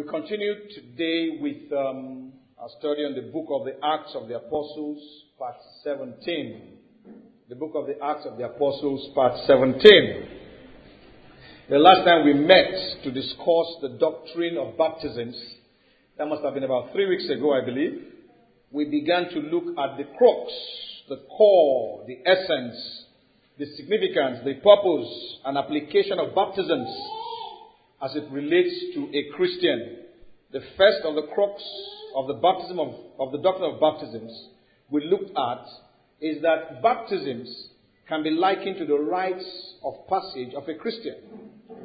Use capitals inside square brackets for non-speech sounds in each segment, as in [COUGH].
We continue today with um, our study on the book of the Acts of the Apostles, part 17. The book of the Acts of the Apostles, part 17. The last time we met to discuss the doctrine of baptisms, that must have been about three weeks ago, I believe, we began to look at the crux, the core, the essence, the significance, the purpose, and application of baptisms as it relates to a Christian. The first of the crux of the baptism of, of the doctrine of baptisms we looked at is that baptisms can be likened to the rites of passage of a Christian.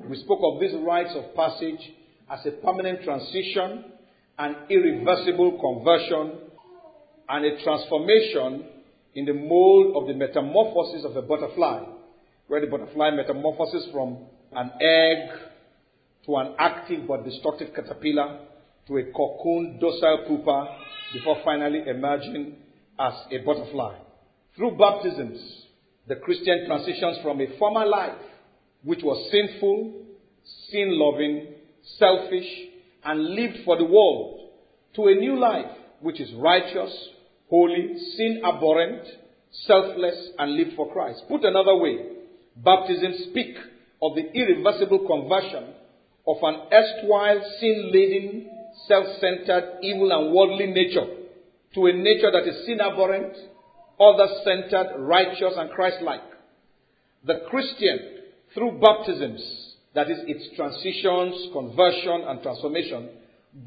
We spoke of these rites of passage as a permanent transition, an irreversible conversion, and a transformation in the mold of the metamorphosis of a butterfly, where the butterfly metamorphoses from an egg to an active but destructive caterpillar to a cocoon docile pupa before finally emerging as a butterfly. Through baptisms, the Christian transitions from a former life, which was sinful, sin loving, selfish, and lived for the world, to a new life, which is righteous, holy, sin abhorrent, selfless, and lived for Christ. Put another way, baptisms speak of the irreversible conversion of an erstwhile sin laden, self centered, evil, and worldly nature to a nature that is sin abhorrent, other centered, righteous, and Christ like. The Christian, through baptisms, that is its transitions, conversion, and transformation,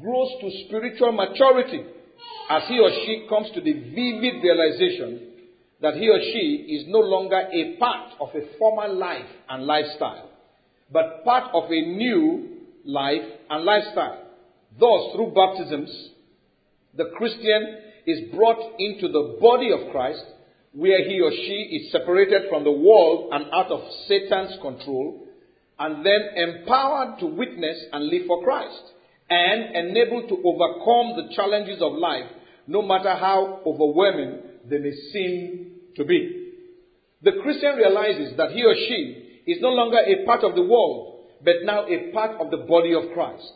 grows to spiritual maturity as he or she comes to the vivid realization that he or she is no longer a part of a former life and lifestyle, but part of a new life and lifestyle. Thus, through baptisms, the Christian is brought into the body of Christ, where he or she is separated from the world and out of Satan's control, and then empowered to witness and live for Christ, and enabled to overcome the challenges of life, no matter how overwhelming they may seem to be. The Christian realizes that he or she is no longer a part of the world, but now a part of the body of Christ.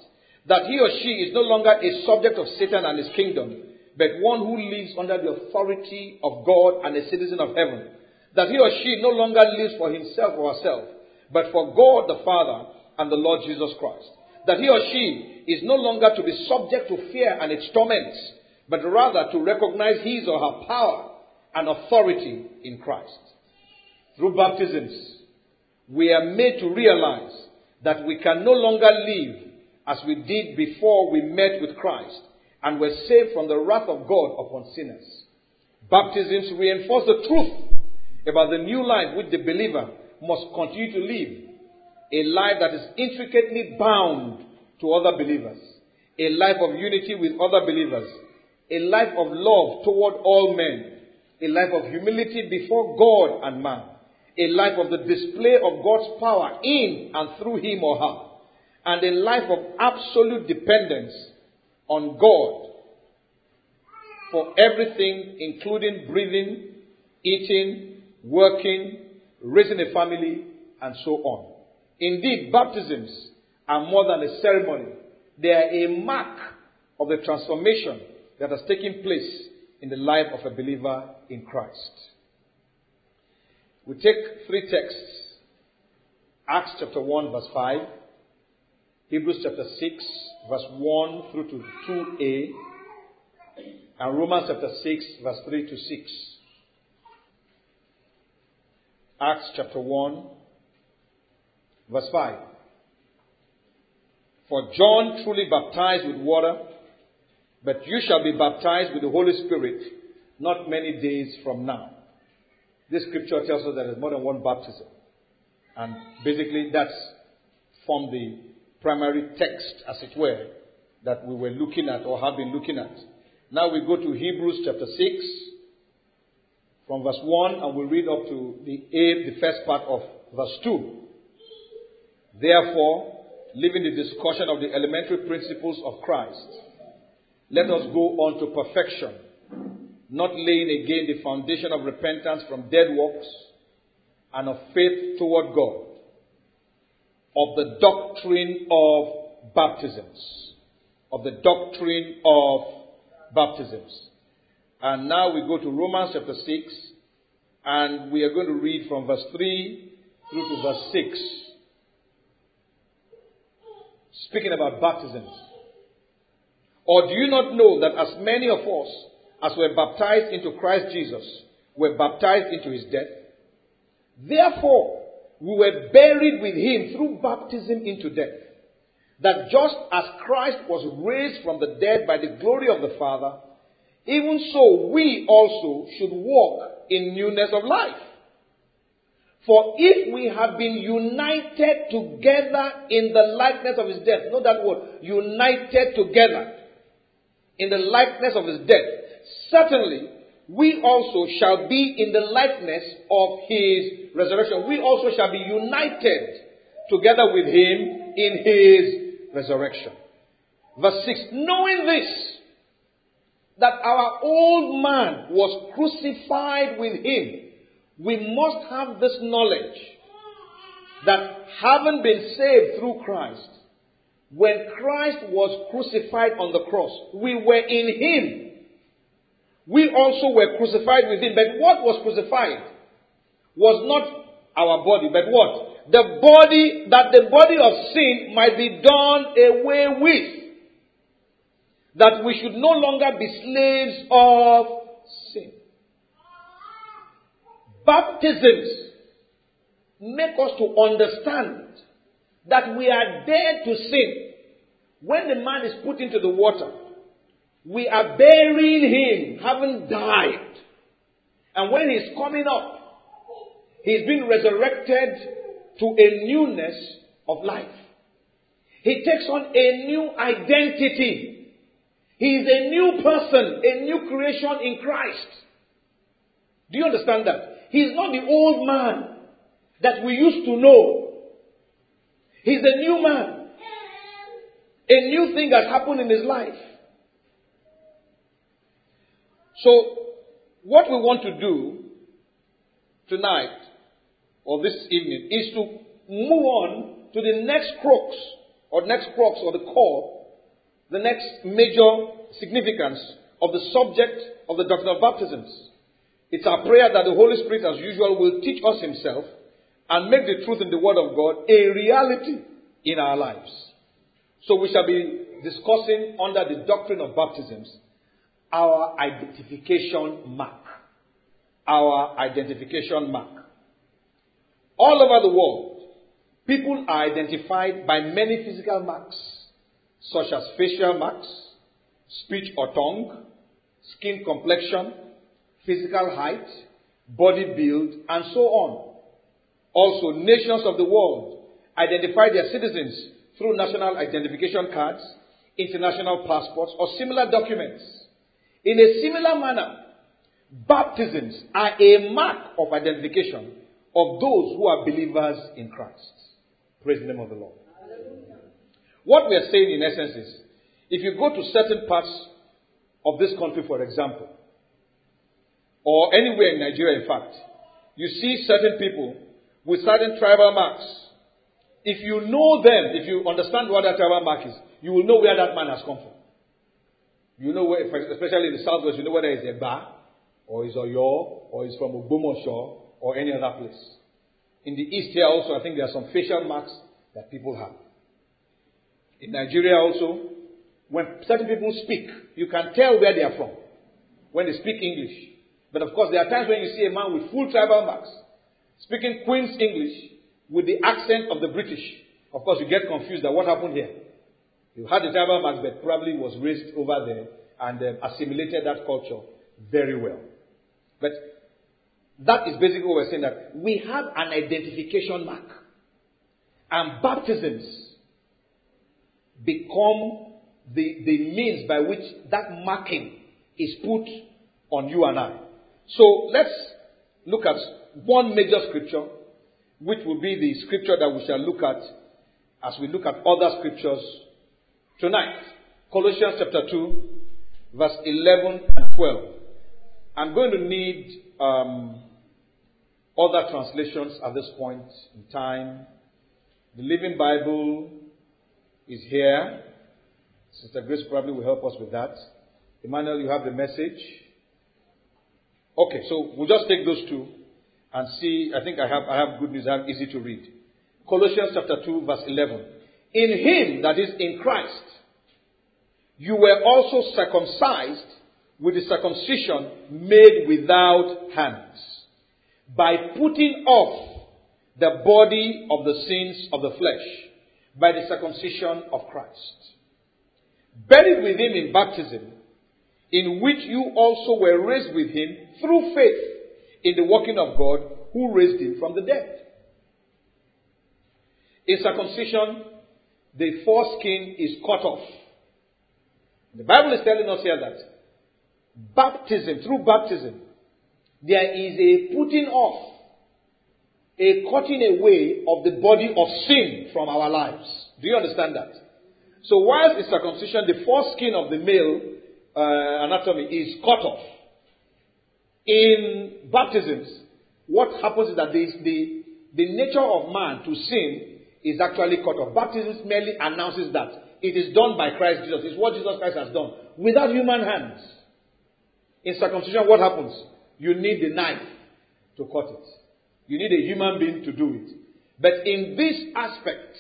That he or she is no longer a subject of Satan and his kingdom, but one who lives under the authority of God and a citizen of heaven. That he or she no longer lives for himself or herself, but for God the Father and the Lord Jesus Christ. That he or she is no longer to be subject to fear and its torments, but rather to recognize his or her power and authority in Christ. Through baptisms, we are made to realize that we can no longer live as we did before we met with Christ and were saved from the wrath of God upon sinners. Baptisms reinforce the truth about the new life which the believer must continue to live. A life that is intricately bound to other believers. A life of unity with other believers. A life of love toward all men. A life of humility before God and man a life of the display of God's power in and through him or her, and a life of absolute dependence on God for everything, including breathing, eating, working, raising a family, and so on. Indeed, baptisms are more than a ceremony. They are a mark of the transformation that has taken place in the life of a believer in Christ. We take three texts Acts chapter 1, verse 5, Hebrews chapter 6, verse 1 through to 2a, and Romans chapter 6, verse 3 to 6. Acts chapter 1, verse 5. For John truly baptized with water, but you shall be baptized with the Holy Spirit not many days from now. This scripture tells us that there's more than one baptism. And basically, that's from the primary text, as it were, that we were looking at or have been looking at. Now we go to Hebrews chapter 6, from verse 1, and we'll read up to the A, the first part of verse 2. Therefore, leaving the discussion of the elementary principles of Christ, let us go on to perfection not laying again the foundation of repentance from dead works and of faith toward God, of the doctrine of baptisms, of the doctrine of baptisms. And now we go to Romans chapter 6, and we are going to read from verse 3 through to verse 6. Speaking about baptisms. Or do you not know that as many of us as we were baptized into Christ Jesus we were baptized into his death? Therefore, we were buried with him through baptism into death. That just as Christ was raised from the dead by the glory of the Father, even so we also should walk in newness of life. For if we have been united together in the likeness of his death, know that word, united together in the likeness of his death, certainly we also shall be in the likeness of his resurrection. We also shall be united together with him in his resurrection. Verse 6 Knowing this, that our old man was crucified with him, we must have this knowledge that having been saved through Christ, when Christ was crucified on the cross, we were in him we also were crucified with him. But what was crucified was not our body, but what? The body, that the body of sin might be done away with. That we should no longer be slaves of sin. Baptisms make us to understand that we are dead to sin. When the man is put into the water, we are burying him, having died. And when he's coming up, he's been resurrected to a newness of life. He takes on a new identity. He is a new person, a new creation in Christ. Do you understand that? He is not the old man that we used to know. He's a new man. A new thing has happened in his life. So, what we want to do tonight or this evening is to move on to the next crux or next crux or the core, the next major significance of the subject of the doctrine of baptisms. It's our prayer that the Holy Spirit, as usual, will teach us Himself and make the truth in the Word of God a reality in our lives. So we shall be discussing under the doctrine of baptisms our identification mark. Our identification mark. All over the world, people are identified by many physical marks, such as facial marks, speech or tongue, skin complexion, physical height, body build, and so on. Also, nations of the world identify their citizens through national identification cards, international passports, or similar documents. In a similar manner, baptisms are a mark of identification of those who are believers in Christ. Praise the name of the Lord. What we are saying in essence is, if you go to certain parts of this country, for example, or anywhere in Nigeria, in fact, you see certain people with certain tribal marks. If you know them, if you understand what that tribal mark is, you will know where that man has come from. You know, where, especially in the southwest, you know whether it's a bar, or it's Oyo, or it's from Ogbomoso, or any other place. In the east here also, I think there are some facial marks that people have. In Nigeria also, when certain people speak, you can tell where they are from when they speak English. But of course, there are times when you see a man with full tribal marks speaking Queen's English with the accent of the British. Of course, you get confused that what happened here. You had the marks, but probably was raised over there and um, assimilated that culture very well. But that is basically what we're saying that we have an identification mark. And baptisms become the, the means by which that marking is put on you and I. So let's look at one major scripture, which will be the scripture that we shall look at as we look at other scriptures tonight. Colossians chapter 2, verse 11 and 12. I'm going to need um, other translations at this point in time. The Living Bible is here. Sister Grace probably will help us with that. Emmanuel, you have the message. Okay, so we'll just take those two and see. I think I have, I have good news. I have easy to read. Colossians chapter 2, verse 11. In him, that is in Christ, you were also circumcised with the circumcision made without hands, by putting off the body of the sins of the flesh by the circumcision of Christ. Buried with him in baptism, in which you also were raised with him through faith in the working of God who raised him from the dead. In circumcision, the foreskin is cut off. The Bible is telling us here that baptism, through baptism, there is a putting off, a cutting away of the body of sin from our lives. Do you understand that? So whilst in circumcision, the foreskin of the male uh, anatomy is cut off. In baptisms, what happens is that the, the, the nature of man to sin is actually cut off. Baptism merely announces that it is done by Christ Jesus. It's what Jesus Christ has done without human hands. In circumcision, what happens? You need the knife to cut it. You need a human being to do it. But in this aspect,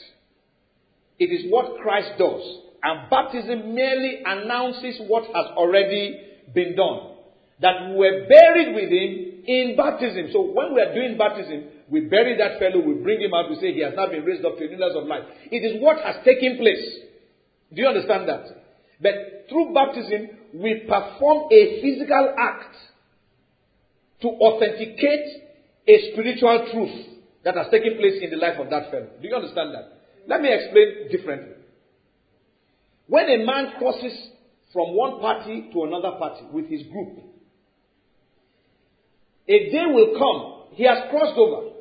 it is what Christ does. And baptism merely announces what has already been done. That we were buried with him in baptism. So when we are doing baptism, we bury that fellow, we bring him out, we say he has not been raised up to newness of life. It is what has taken place. Do you understand that? But through baptism, we perform a physical act to authenticate a spiritual truth that has taken place in the life of that fellow. Do you understand that? Let me explain differently. When a man crosses from one party to another party with his group, a day will come, he has crossed over.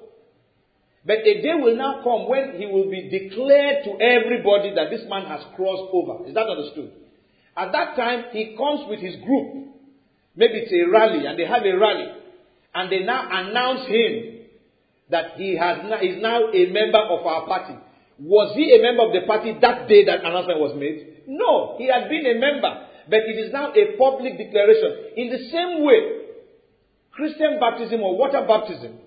But a day will now come when he will be declared to everybody that this man has crossed over. Is that understood? At that time, he comes with his group. Maybe it's a rally, and they have a rally. And they now announce him that he has is now a member of our party. Was he a member of the party that day that announcement was made? No, he had been a member. But it is now a public declaration. In the same way, Christian baptism or water baptism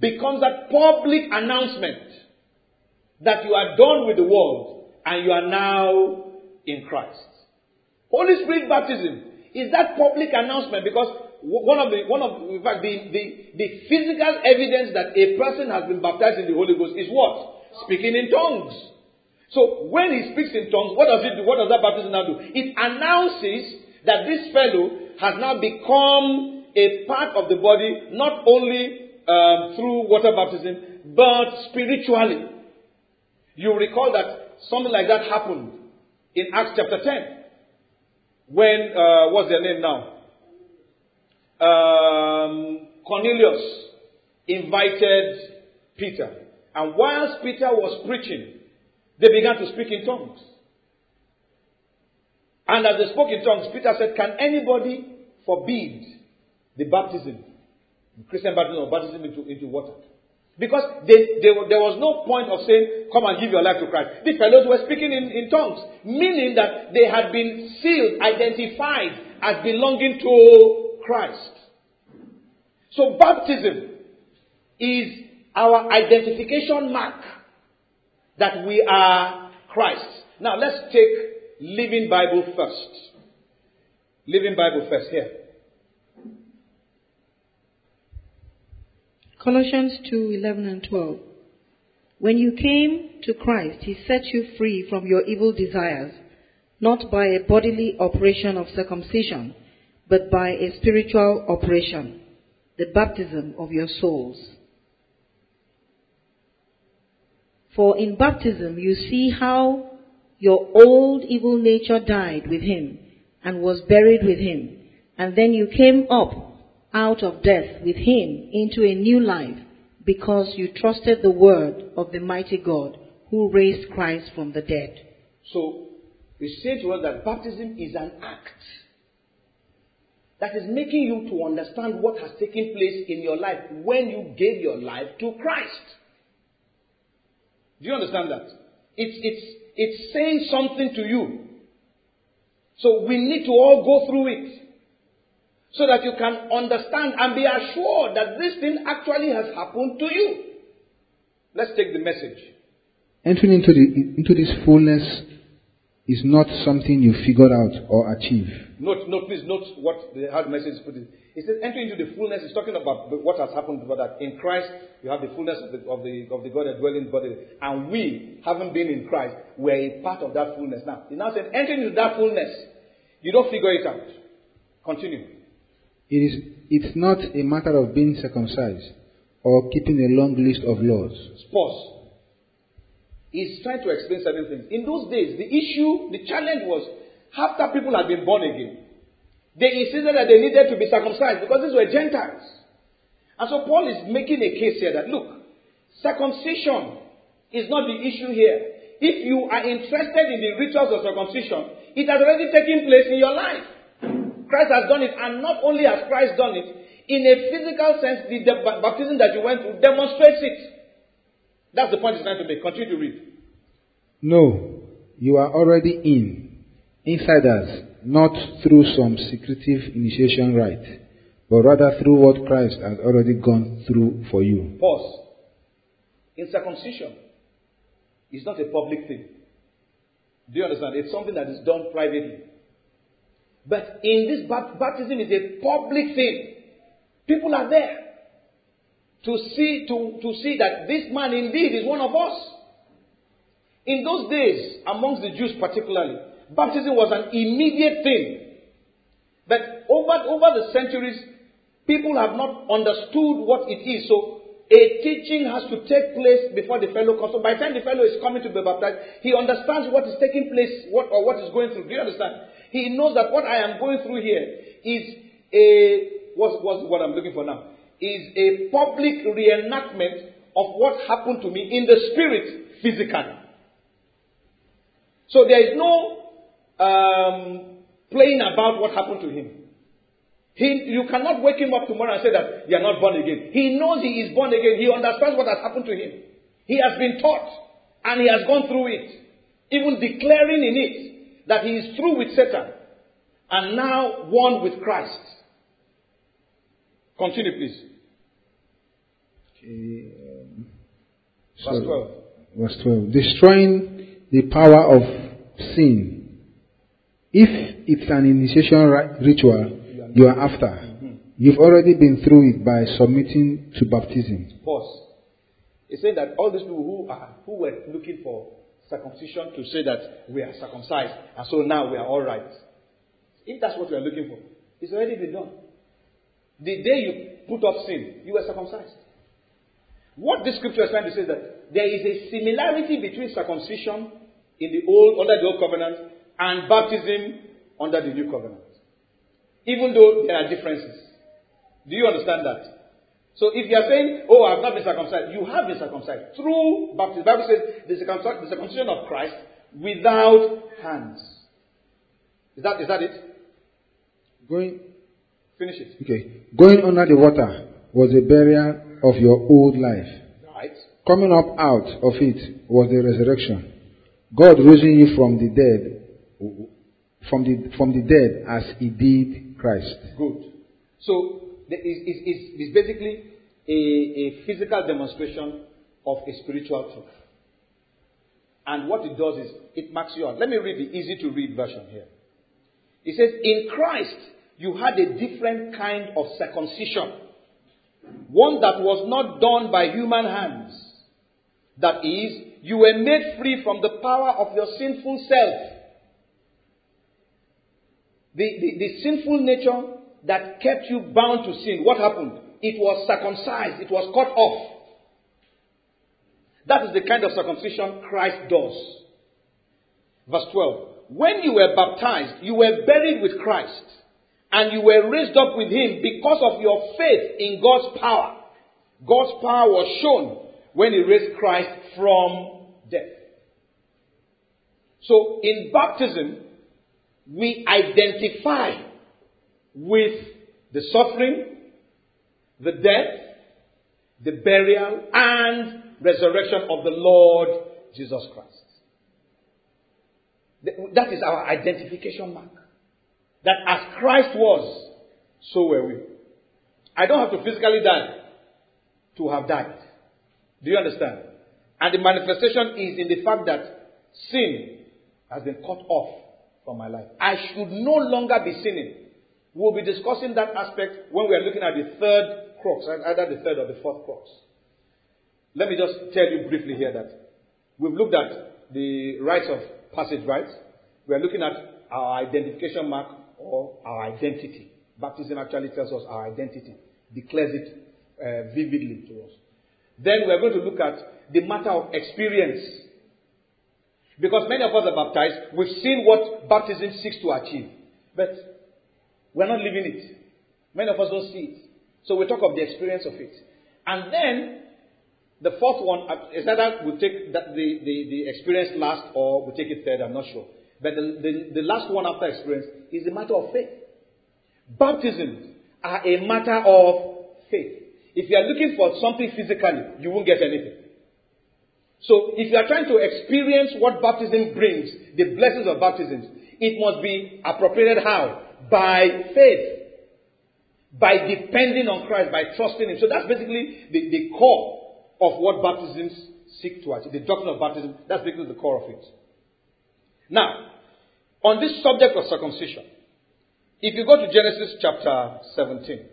becomes a public announcement that you are done with the world and you are now in Christ. Holy Spirit baptism is that public announcement because one of the one of in fact the, the, the physical evidence that a person has been baptized in the Holy Ghost is what? Speaking in tongues. So when he speaks in tongues, what does it do? What does that baptism now do? It announces that this fellow has now become a part of the body, not only um, through water baptism, but spiritually. You recall that something like that happened in Acts chapter 10. When, uh, what's their name now? Um, Cornelius invited Peter. And whilst Peter was preaching, they began to speak in tongues. And as they spoke in tongues, Peter said, Can anybody forbid the baptism Christian baptism or baptism into, into water. Because they, they, there was no point of saying, come and give your life to Christ. These fellows were speaking in, in tongues, meaning that they had been sealed, identified as belonging to Christ. So baptism is our identification mark that we are Christ. Now let's take Living Bible first. Living Bible first here. Colossians 2:11 and 12. When you came to Christ, he set you free from your evil desires, not by a bodily operation of circumcision, but by a spiritual operation, the baptism of your souls. For in baptism you see how your old evil nature died with him and was buried with him, and then you came up out of death with him into a new life because you trusted the word of the mighty God who raised Christ from the dead. So, we say to us that baptism is an act that is making you to understand what has taken place in your life when you gave your life to Christ. Do you understand that? It's, it's, it's saying something to you So we need to all go through it so that you can understand and be assured that this thing actually has happened to you. Let's take the message. Entering into, the, into this fullness is not something you figure out or achieve. Note, note, please note what the hard message is put in. It says entering into the fullness is talking about what has happened before that. In Christ, you have the fullness of the, of the, of the God that dwells in body. And we, having been in Christ, we're a part of that fullness. Now, he now says entering into that fullness, you don't figure it out. Continue. It is, it's not a matter of being circumcised or keeping a long list of laws. Pause. He's trying to explain certain things. In those days, the issue, the challenge was after people had been born again, they insisted that they needed to be circumcised because these were Gentiles. And so Paul is making a case here that look, circumcision is not the issue here. If you are interested in the rituals of circumcision, it has already taken place in your life. Christ has done it, and not only has Christ done it, in a physical sense, the, the baptism that you went through demonstrates it. That's the point he's trying to make. Continue to read. No, you are already in, insiders, not through some secretive initiation rite, but rather through what Christ has already gone through for you. Pause. In circumcision, it's not a public thing. Do you understand? It's something that is done privately. But in this baptism is a public thing. People are there to see to, to see that this man indeed is one of us. In those days, amongst the Jews particularly, baptism was an immediate thing. But over, over the centuries, people have not understood what it is. So a teaching has to take place before the fellow comes. So by the time the fellow is coming to be baptized, he understands what is taking place, what or what is going through. Do you understand? He knows that what I am going through here is a what's, what's what I'm looking for now is a public reenactment of what happened to me in the spirit physically. So there is no um, playing about what happened to him. He, you cannot wake him up tomorrow and say that you are not born again. He knows he is born again. He understands what has happened to him. He has been taught and he has gone through it, even declaring in it that he is through with Satan and now one with Christ. Continue, please. Okay, um, Verse 12. Verse 12. Destroying the power of sin. If it's an initiation ritual you are after, you've already been through it by submitting to baptism. Pause. He said that all these people who are who were looking for circumcision to say that we are circumcised and so now we are all right. If that's what we are looking for, it's already been done. The day you put off sin, you were circumcised. What this scripture is trying to say is that there is a similarity between circumcision in the old under the old covenant and baptism under the new covenant. Even though there are differences. Do you understand that? So if you are saying, Oh, I've not been circumcised, you have been circumcised through baptism. The Bible says the circumcision, the circumcision of Christ without hands. Is that is that it? Going, Finish it. okay. Going under the water was a burial of your old life. Right. Coming up out of it was the resurrection. God raising you from the dead, from the, from the dead as he did Christ. Good. So the- it's, basically a, a physical demonstration of a spiritual truth. And what it does is it marks you out. Let me read the easy to read version here. It says, In Christ, you had a different kind of circumcision, one that was not done by human hands. That is, you were made free from the power of your sinful self. The, the, the sinful nature that kept you bound to sin, what happened? It was circumcised, it was cut off. That is the kind of circumcision Christ does. Verse 12. When you were baptized, you were buried with Christ, and you were raised up with him because of your faith in God's power. God's power was shown when he raised Christ from death. So in baptism, we identify with the suffering, the death, the burial, and resurrection of the Lord Jesus Christ. That is our identification mark. That as Christ was, so were we. I don't have to physically die to have died. Do you understand? And the manifestation is in the fact that sin has been cut off from my life. I should no longer be sinning. We'll be discussing that aspect when we are looking at the third crux, either the third or the fourth crux. Let me just tell you briefly here that we've looked at the rites of passage rights. We are looking at our identification mark or our identity. Baptism actually tells us our identity, declares it uh, vividly to us. Then we are going to look at the matter of experience. Because many of us are baptized, we've seen what baptism seeks to achieve. But we're not living it. Many of us don't see it. So we talk of the experience of it. And then the fourth one uh, is either we take that the, the, the experience last or we take it third, I'm not sure. But the, the, the last one after experience is a matter of faith. Baptisms are a matter of faith. If you are looking for something physically, you won't get anything. So if you are trying to experience what baptism brings, the blessings of baptisms, it must be appropriated how? By faith. By depending on Christ, by trusting Him. So that's basically the, the core of what baptisms seek to achieve. The doctrine of baptism, that's basically the core of it. Now, on this subject of circumcision, if you go to Genesis chapter 17,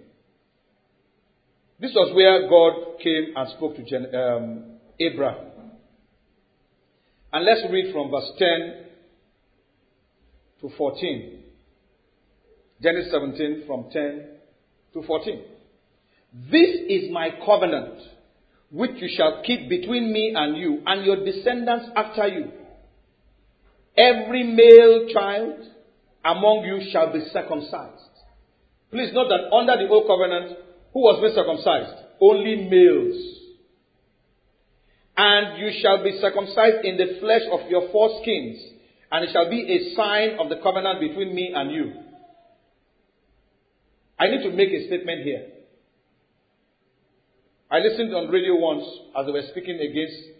this was where God came and spoke to Gen- um, Abraham. And let's read from verse 10 to 14. Genesis 17 from 10 to 14. This is my covenant, which you shall keep between me and you and your descendants after you. Every male child among you shall be circumcised. Please note that under the old covenant, who was being circumcised? Only males. And you shall be circumcised in the flesh of your foreskins, and it shall be a sign of the covenant between me and you. I need to make a statement here. I listened on radio once as they were speaking against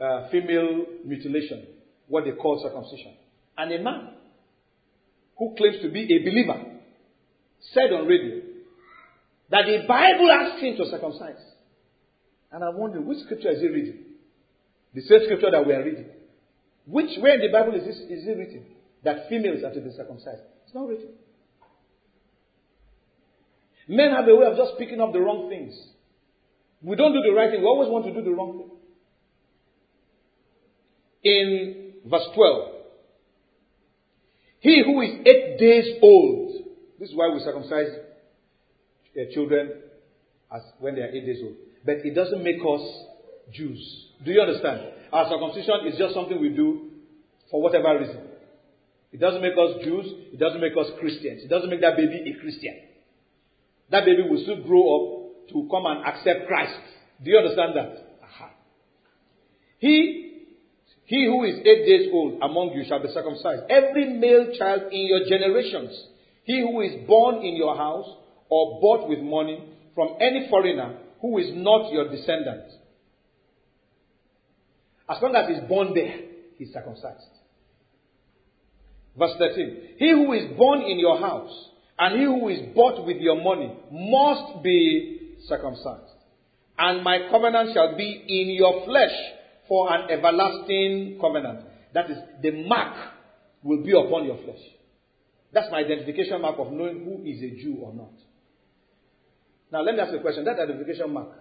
uh, female mutilation, what they call circumcision. And a man who claims to be a believer said on radio that the Bible asks him to circumcise. And I'm wondering, which scripture is he reading? The same scripture that we are reading. Which, where in the Bible is, this, is it written? That females are to be circumcised. It's not written. Men have a way of just picking up the wrong things. We don't do the right thing. We always want to do the wrong thing. In verse 12, he who is eight days old, this is why we circumcise uh, children as when they are eight days old. But it doesn't make us Jews. Do you understand? Our circumcision is just something we do for whatever reason. It doesn't make us Jews. It doesn't make us Christians. It doesn't make that baby a Christian. That baby will still grow up to come and accept Christ. Do you understand that? Aha. He, he who is eight days old among you shall be circumcised. Every male child in your generations, he who is born in your house or bought with money from any foreigner who is not your descendant. As long as he's born there, he's circumcised. Verse 13. He who is born in your house and he who is bought with your money must be circumcised. And my covenant shall be in your flesh for an everlasting covenant. That is, the mark will be upon your flesh. That's my identification mark of knowing who is a Jew or not. Now, let me ask you a question. That identification mark,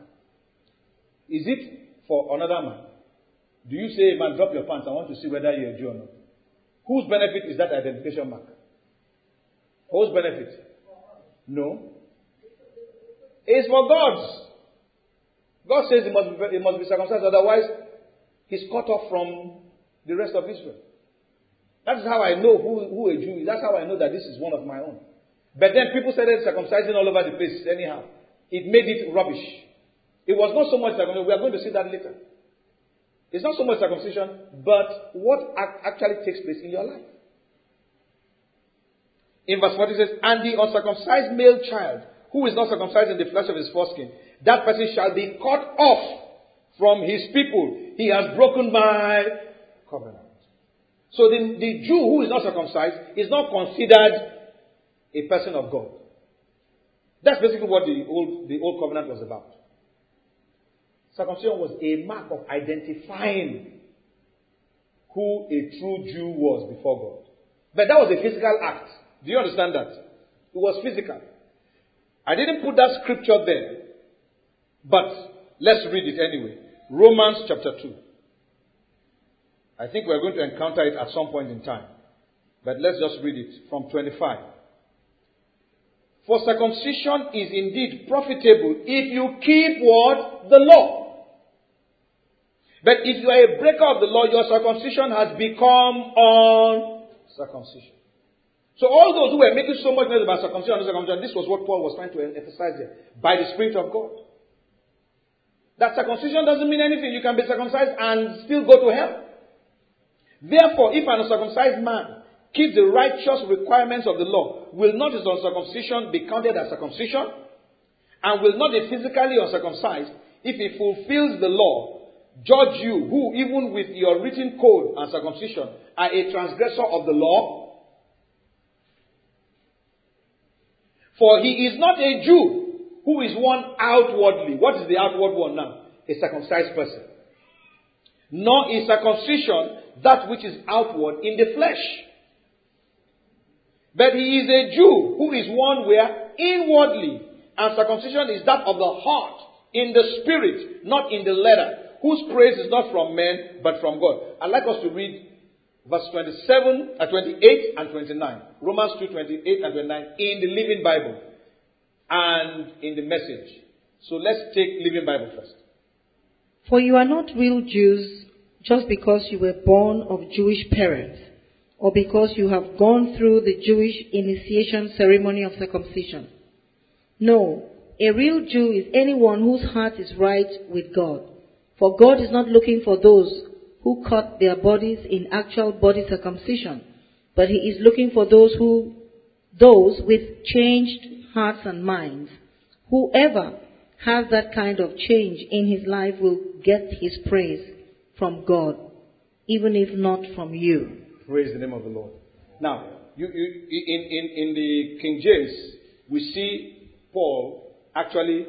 is it for another man? Do you say, man, drop your pants, I want to see whether you're a Jew or not? Whose benefit is that identification mark? Whose benefit? No. It's for God's. God says he must, be, must be circumcised, otherwise, he's cut off from the rest of Israel. That's how I know who, who a Jew is. That's how I know that this is one of my own. But then people started circumcising all over the place, anyhow. It made it rubbish. It was not so much circumcision. We are going to see that later. It's not so much circumcision, but what actually takes place in your life. In verse 40 says, And the uncircumcised male child, who is not circumcised in the flesh of his foreskin, that person shall be cut off from his people. He has broken my covenant. So the, the Jew who is not circumcised is not considered a person of God. That's basically what the old, the old covenant was about. Circumcision was a mark of identifying who a true Jew was before God. But that was a physical act. Do you understand that? It was physical. I didn't put that scripture there, but let's read it anyway. Romans chapter 2. I think we're going to encounter it at some point in time. But let's just read it from 25. For circumcision is indeed profitable if you keep what? The law. But if you are a breaker of the law, your circumcision has become uncircumcision. So all those who were making so much noise about circumcision and this was what Paul was trying to emphasize here. By the Spirit of God. That circumcision doesn't mean anything. You can be circumcised and still go to hell. Therefore, if an uncircumcised man keeps the righteous requirements of the law, will not his uncircumcision be counted as circumcision? And will not be physically uncircumcised if he fulfills the law, judge you, who even with your written code and circumcision are a transgressor of the law? For he is not a Jew who is one outwardly. What is the outward one now? A circumcised person. Nor is circumcision that which is outward in the flesh. But he is a Jew who is one where inwardly, and circumcision is that of the heart, in the spirit, not in the letter, whose praise is not from men, but from God. I'd like us to read verse 27, uh, 28 and 29. Romans 2, 28 and 29 in the Living Bible and in the message. So let's take Living Bible first. For you are not real Jews just because you were born of Jewish parents or because you have gone through the Jewish initiation ceremony of circumcision. No, a real Jew is anyone whose heart is right with God. For God is not looking for those who cut their bodies in actual body circumcision, but he is looking for those who those with changed hearts and minds. Whoever has that kind of change in his life will get his praise from God, even if not from you. Praise the name of the Lord. Now, you, you, in, in, in the King James, we see Paul actually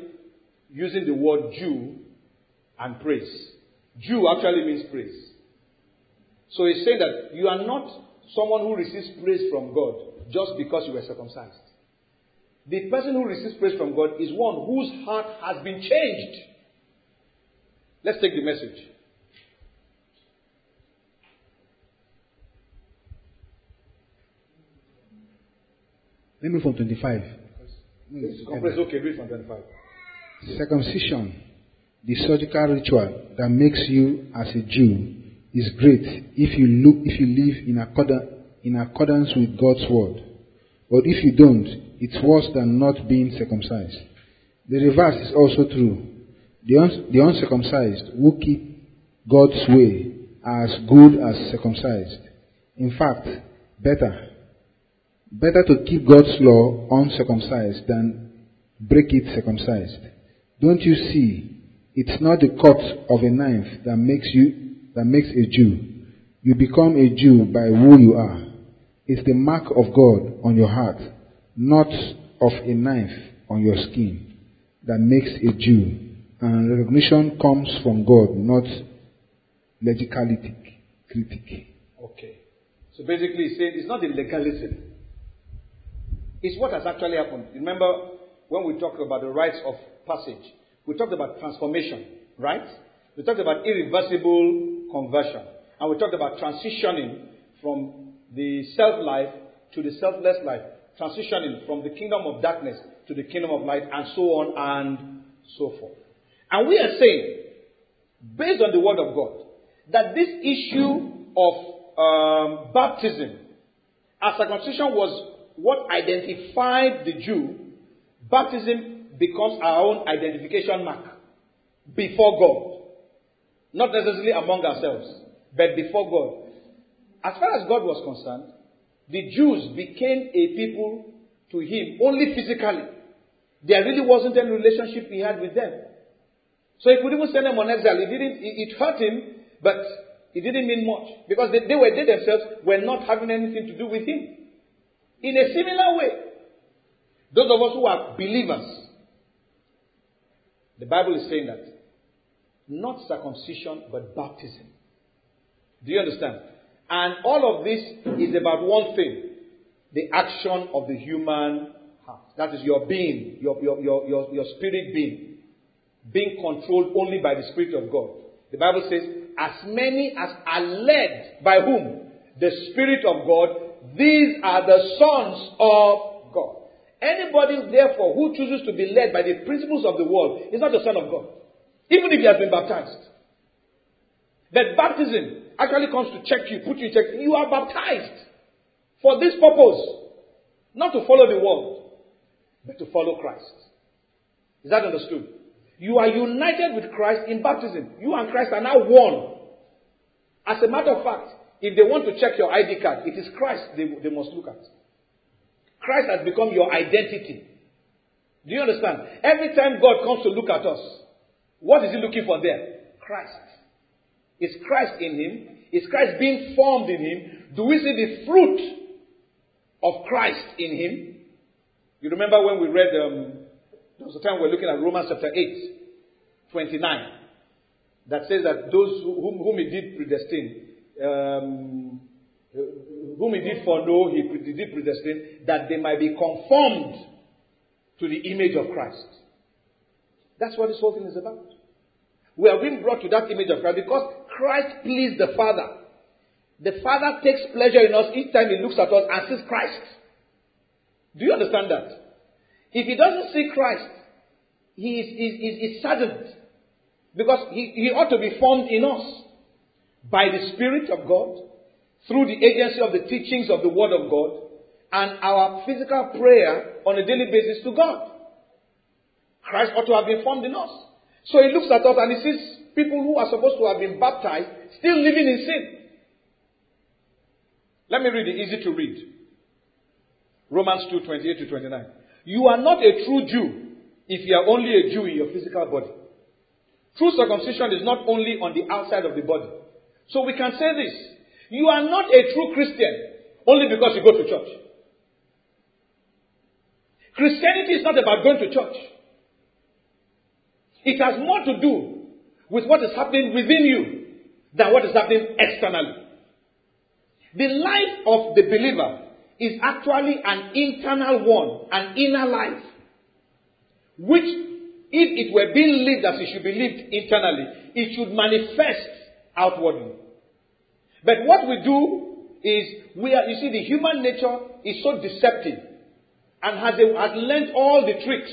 using the word Jew and praise. Jew actually means praise. So he's saying that you are not someone who receives praise from God just because you were circumcised. The person who receives praise from God is one whose heart has been changed. Let's take the message. Let me from 25. Compress, okay, read from 25. Circumcision, the surgical ritual that makes you as a Jew, is great if you look if you live in accordance in accordance with God's word. But if you don't, it's worse than not being circumcised. The reverse is also true. The, uns- the uncircumcised who keep God's way are as good as circumcised. In fact, better. Better to keep God's law uncircumcised than break it circumcised. Don't you see? It's not the cut of a knife that makes you that makes a Jew. You become a Jew by who you are. It's the mark of God on your heart, not of a knife on your skin, that makes a Jew. And recognition comes from God, not legalistic critic. Okay. So basically, he's saying it's not the legalism. It's what has actually happened. Remember when we talked about the rites of passage, we talked about transformation, right? We talked about irreversible conversion. And we talked about transitioning from the self life to the selfless life, transitioning from the kingdom of darkness to the kingdom of light, and so on and so forth. And we are saying, based on the word of God, that this issue of um, baptism, as circumcision was what identified the Jew, baptism becomes our own identification mark before God. Not necessarily among ourselves, but before God. As far as God was concerned, the Jews became a people to him only physically. There really wasn't any relationship he had with them. So he could even send them on exile. It didn't, it, hurt him, but it didn't mean much. Because they, they were, they themselves were not having anything to do with him. In a similar way, Those of us who are believers, the Bible is saying that not circumcision, but baptism. Do you understand? And all of this is about one thing the action of the human heart. That is your being, your, your, your, your, your spirit being, being controlled only by the Spirit of God. The Bible says, as many as are led by whom? The Spirit of God, these are the sons of God. Anybody, therefore, who chooses to be led by the principles of the world is not the Son of God, even if he has been baptized. But baptism actually comes to check you, put you in check. You are baptized for this purpose, not to follow the world, but to follow Christ. Is that understood? You are united with Christ in baptism. You and Christ are now one. As a matter of fact, if they want to check your ID card, it is Christ they, they must look at. Christ has become your identity. Do you understand? Every time God comes to look at us, what is He looking for there? Christ. Is Christ in Him? Is Christ being formed in Him? Do we see the fruit of Christ in Him? You remember when we read, um, there was a time we were looking at Romans chapter 8, 29, that says that those whom, whom He did predestine, um, whom he did foreknow, he did predestine, that they might be conformed to the image of Christ. That's what this whole thing is about. We are being brought to that image of Christ because Christ pleased the Father. The Father takes pleasure in us each time he looks at us and sees Christ. Do you understand that? If he doesn't see Christ, he is, is, is saddened. Because he, he ought to be formed in us by the Spirit of God through the agency of the teachings of the Word of God and our physical prayer on a daily basis to God. Christ ought to have been formed in us. So he looks at us and he sees people who are supposed to have been baptized still living in sin. Let me read it easy to read. Romans 2 28 to 29. You are not a true Jew if you are only a Jew in your physical body. True circumcision is not only on the outside of the body. So we can say this you are not a true Christian only because you go to church. Christianity is not about going to church. It has more to do with what is happening within you than what is happening externally. The life of the believer is actually an internal one, an inner life, which, if it were being lived as it should be lived internally, it should manifest outwardly. But what we do is we are, you see, the human nature is so deceptive and has, a, has learned all the tricks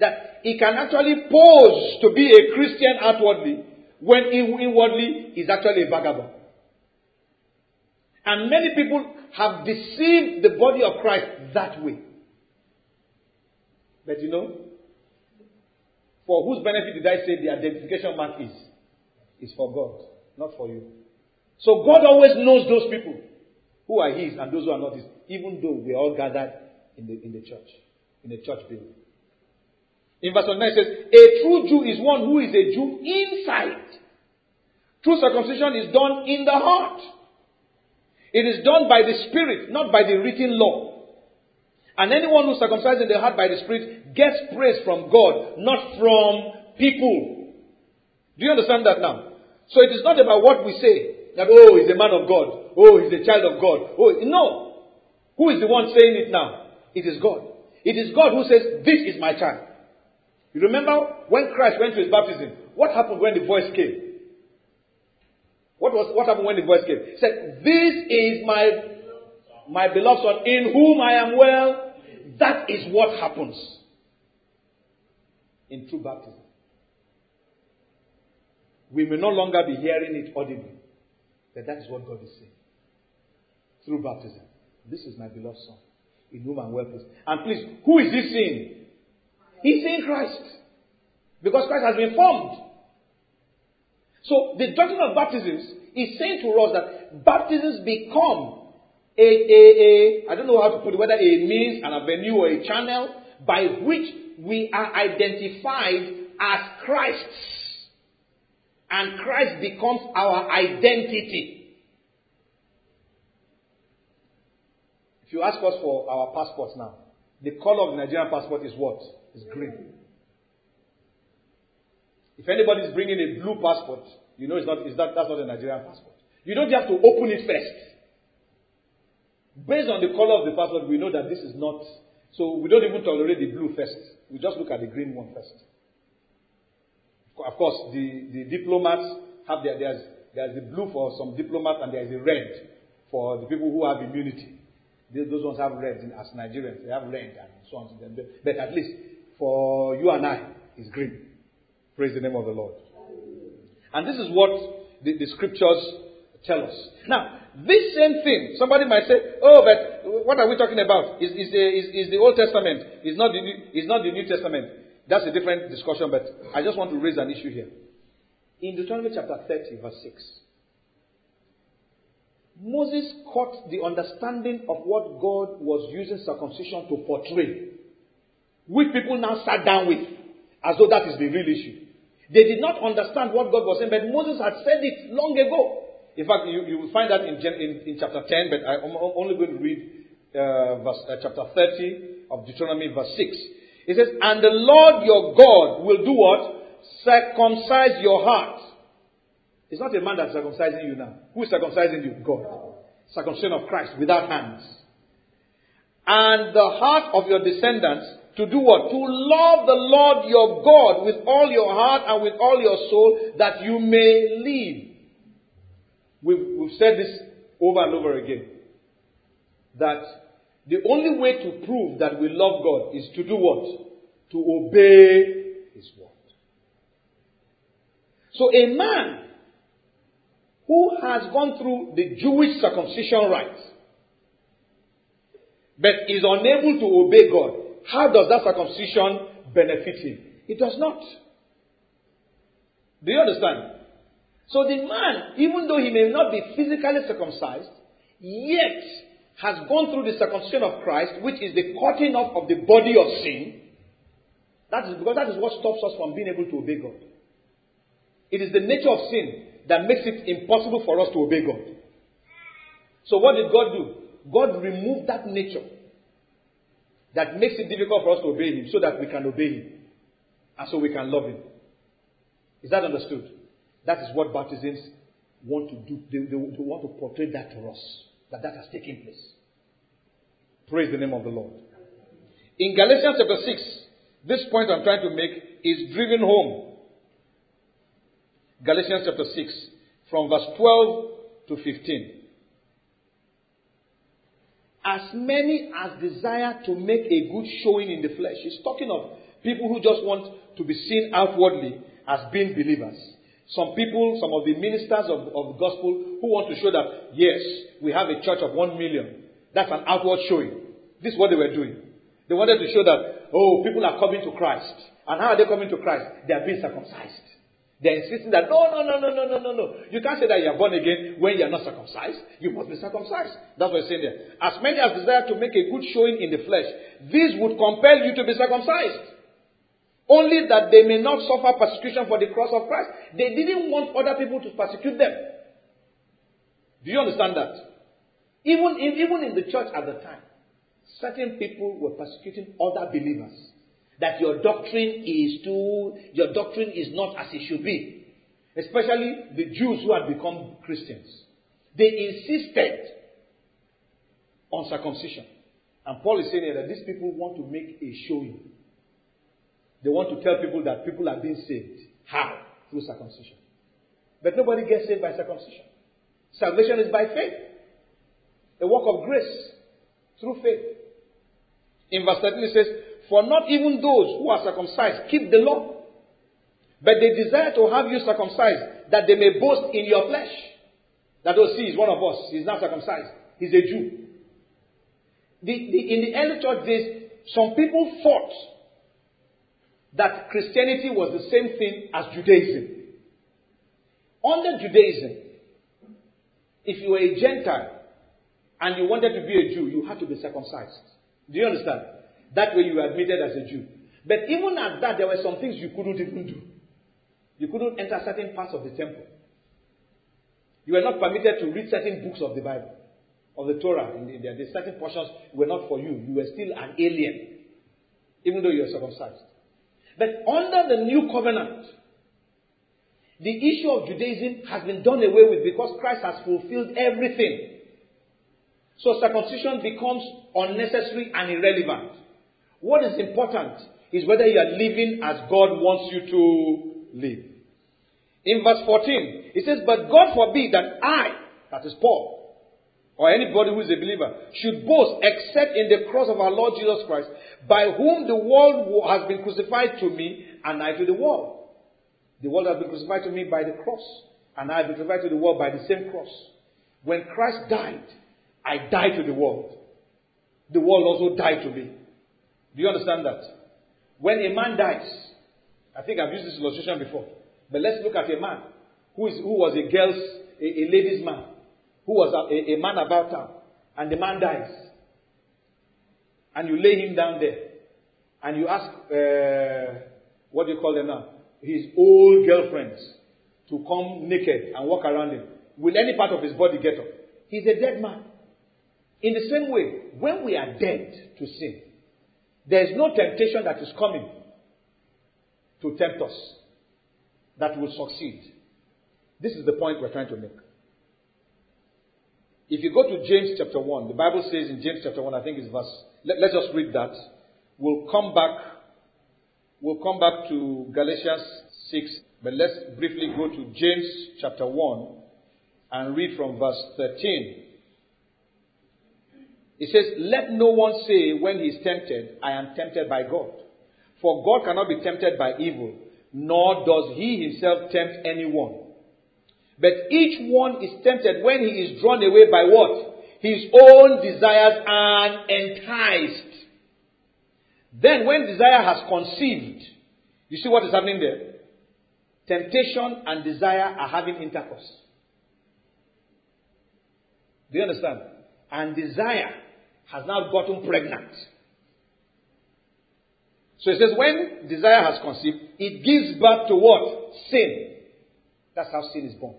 that he can actually pose to be a Christian outwardly when inwardly is actually a vagabond. And many people have deceived the body of Christ that way. But you know, for whose benefit did I say the identification mark is? Is for God, not for you. So God always knows those people who are His and those who are not His, even though we are all gathered in the, in the church, in the church building. In verse 9 it says, A true Jew is one who is a Jew inside. True circumcision is done in the heart. It is done by the Spirit, not by the written law. And anyone who circumcises in the heart by the Spirit gets praise from God, not from people. Do you understand that now? So it is not about what we say, that, oh, he's a man of God. Oh, he's a child of God. Oh, no. Who is the one saying it now? It is God. It is God who says, this is my child. You remember when Christ went to his baptism? What happened when the voice came? What was what happened when the voice came? He said, This is my my beloved son in whom I am well. That is what happens in true baptism. We may no longer be hearing it audibly. But that is what God is saying. Through baptism. This is my beloved Son, in whom I'm well pleased. And please, who is he seeing? He's seeing Christ. Because Christ has been formed. So the doctrine of baptisms is saying to us that baptisms become a, a, a I don't know how to put it, whether a means, an avenue, or a channel by which we are identified as Christ's and Christ becomes our identity. If you ask us for our passports now, The color of the Nigerian passport is what? Is green. If anybody is bringing a blue passport, you know it's not, it's not, that's not a Nigerian passport. You don't have to open it first. Based on the color of the passport, we know that this is not. So we don't even tolerate the blue first. We just look at the green one first. Of course, the, the diplomats have their, there's, there's the blue for some diplomats and there's a red for the people who have immunity. Those ones have red as Nigerians. They have red and so on. But at least for you and I, is green. Praise the name of the Lord. And this is what the, the scriptures tell us. Now, this same thing, somebody might say, oh, but what are we talking about? Is, is, the, is, is the Old Testament, is not the, is not the New Testament. That's a different discussion, but I just want to raise an issue here. In Deuteronomy chapter 30, verse 6, Moses caught the understanding of what God was using circumcision to portray, which people now sat down with, as though that is the real issue. They did not understand what God was saying, but Moses had said it long ago. In fact, you, you will find that in, in, in chapter 10, but I'm only going to read uh, verse, uh, chapter 30 of Deuteronomy, verse 6. It says, And the Lord your God will do what? Circumcise your heart it's not a man that's circumcising you now. Who is circumcising you? God. Circumcision of Christ without hands. And the heart of your descendants to do what? To love the Lord your God with all your heart and with all your soul that you may live. We've, we've said this over and over again. That the only way to prove that we love God is to do what? To obey His word. So a man who has gone through the Jewish circumcision rites but is unable to obey God, how does that circumcision benefit him? It does not. Do you understand? So the man, even though he may not be physically circumcised, yet has gone through the circumcision of Christ, which is the cutting off of the body of sin. That is because that is what stops us from being able to obey God. It is the nature of sin that makes it impossible for us to obey God. So what did God do? God removed that nature that makes it difficult for us to obey Him so that we can obey Him. And so we can love Him. Is that understood? That is what baptisms want to do. They, they, they want to portray that to us. That that has taken place. Praise the name of the Lord. In Galatians chapter 6, this point I'm trying to make is driven home Galatians chapter 6, from verse 12 to 15. As many as desire to make a good showing in the flesh. He's talking of people who just want to be seen outwardly as being believers. Some people, some of the ministers of, of the gospel who want to show that, yes, we have a church of one million. That's an outward showing. This is what they were doing. They wanted to show that, oh, people are coming to Christ. And how are they coming to Christ? They are being circumcised. They're insisting that no, no, no, no, no, no, no, no. You can't say that you are born again when you are not circumcised. You must be circumcised. That's what it's saying there. As many as desire to make a good showing in the flesh, these would compel you to be circumcised. Only that they may not suffer persecution for the cross of Christ. They didn't want other people to persecute them. Do you understand that? Even in, even in the church at the time, certain people were persecuting other believers that your doctrine is too, your doctrine is not as it should be. Especially the Jews who had become Christians. They insisted on circumcision. And Paul is saying here that these people want to make a showing. They want to tell people that people are being saved. How? Through circumcision. But nobody gets saved by circumcision. Salvation is by faith. A work of grace through faith. In verse 13 it says, for not even those who are circumcised keep the law. But they desire to have you circumcised, that they may boast in your flesh. That oh, see, is one of us. He's not circumcised. He's a Jew. The, the, in the early church days, some people thought that Christianity was the same thing as Judaism. Under Judaism, if you were a Gentile and you wanted to be a Jew, you had to be circumcised. Do you understand? That way you were admitted as a Jew. But even at that, there were some things you couldn't even do. You couldn't enter certain parts of the temple. You were not permitted to read certain books of the Bible of the Torah. In the, there, the certain portions were not for you. You were still an alien, even though you were circumcised. But under the new covenant, the issue of Judaism has been done away with because Christ has fulfilled everything. So circumcision becomes unnecessary and irrelevant. What is important is whether you are living as God wants you to live. In verse 14, it says, But God forbid that I, that is Paul, or anybody who is a believer, should boast except in the cross of our Lord Jesus Christ, by whom the world has been crucified to me, and I to the world. The world has been crucified to me by the cross, and I have been crucified to the world by the same cross. When Christ died, I died to the world. The world also died to me. Do you understand that? When a man dies, I think I've used this illustration before, but let's look at a man who, is, who was a girl's, a, a lady's man, who was a, a, man about town, and the man dies. And you lay him down there, and you ask, uh, what do you call them now? his old girlfriends to come naked and walk around him. Will any part of his body get up? He's a dead man. In the same way, when we are dead to sin, there is no temptation that is coming to tempt us that will succeed. This is the point we're trying to make. If you go to James chapter 1, the Bible says in James chapter 1, I think it's verse, let, us just read that. We'll come back We'll come back to Galatians 6, but let's briefly go to James chapter 1 and read from verse 13. It says, Let no one say when he is tempted, I am tempted by God. For God cannot be tempted by evil, nor does he himself tempt anyone. But each one is tempted when he is drawn away by what? His own desires and enticed. Then, when desire has conceived, you see what is happening there? Temptation and desire are having intercourse. Do you understand? And desire has now gotten pregnant. So it says, when desire has conceived, it gives birth to what? Sin. That's how sin is born.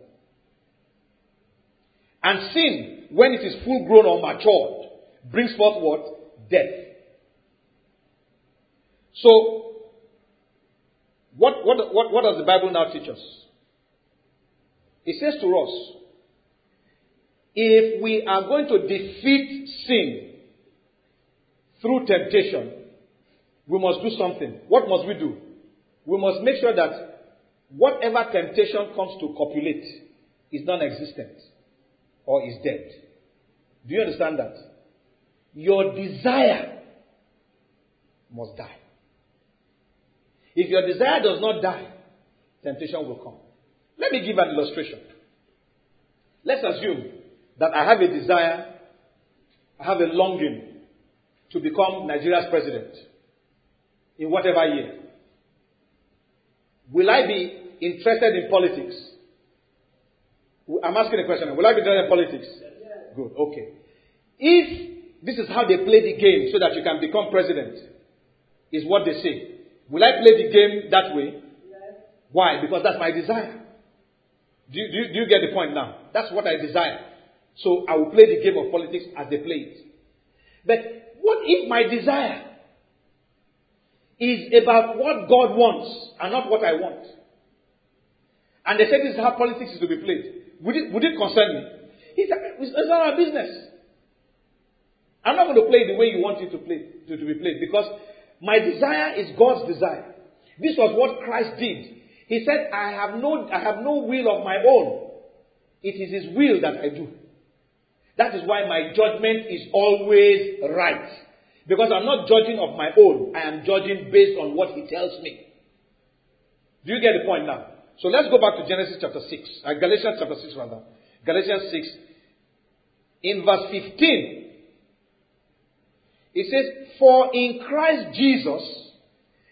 And sin, when it is full grown or matured, brings forth what? Death. So, what, what, what, what does the Bible now teach us? It says to us, if we are going to defeat sin through temptation, we must do something. What must we do? We must make sure that whatever temptation comes to copulate is non existent or is dead. Do you understand that? Your desire must die. If your desire does not die, temptation will come. Let me give an illustration. Let's assume that I have a desire, I have a longing to become Nigeria's president in whatever year. Will I be interested in politics? I'm asking a question. Will I be interested in politics? Good, okay. If this is how they play the game so that you can become president, is what they say. Will I play the game that way? Why? Because that's my desire. Do you, do, you, do you get the point now? That's what I desire. So I will play the game of politics as they play it. But what if my desire is about what God wants and not what I want? And they say this is how politics is to be played. Would it, would it concern me? It's, it's not our business. I'm not going to play the way you want it to play to, to be played because my desire is God's desire. This was what Christ did. He said, I have no, I have no will of my own. It is His will that I do. That is why my judgment is always right. Because I'm not judging of my own. I am judging based on what He tells me. Do you get the point now? So let's go back to Genesis chapter 6. Uh, Galatians chapter 6 rather. Galatians 6. In verse 15, it says, For in Christ Jesus,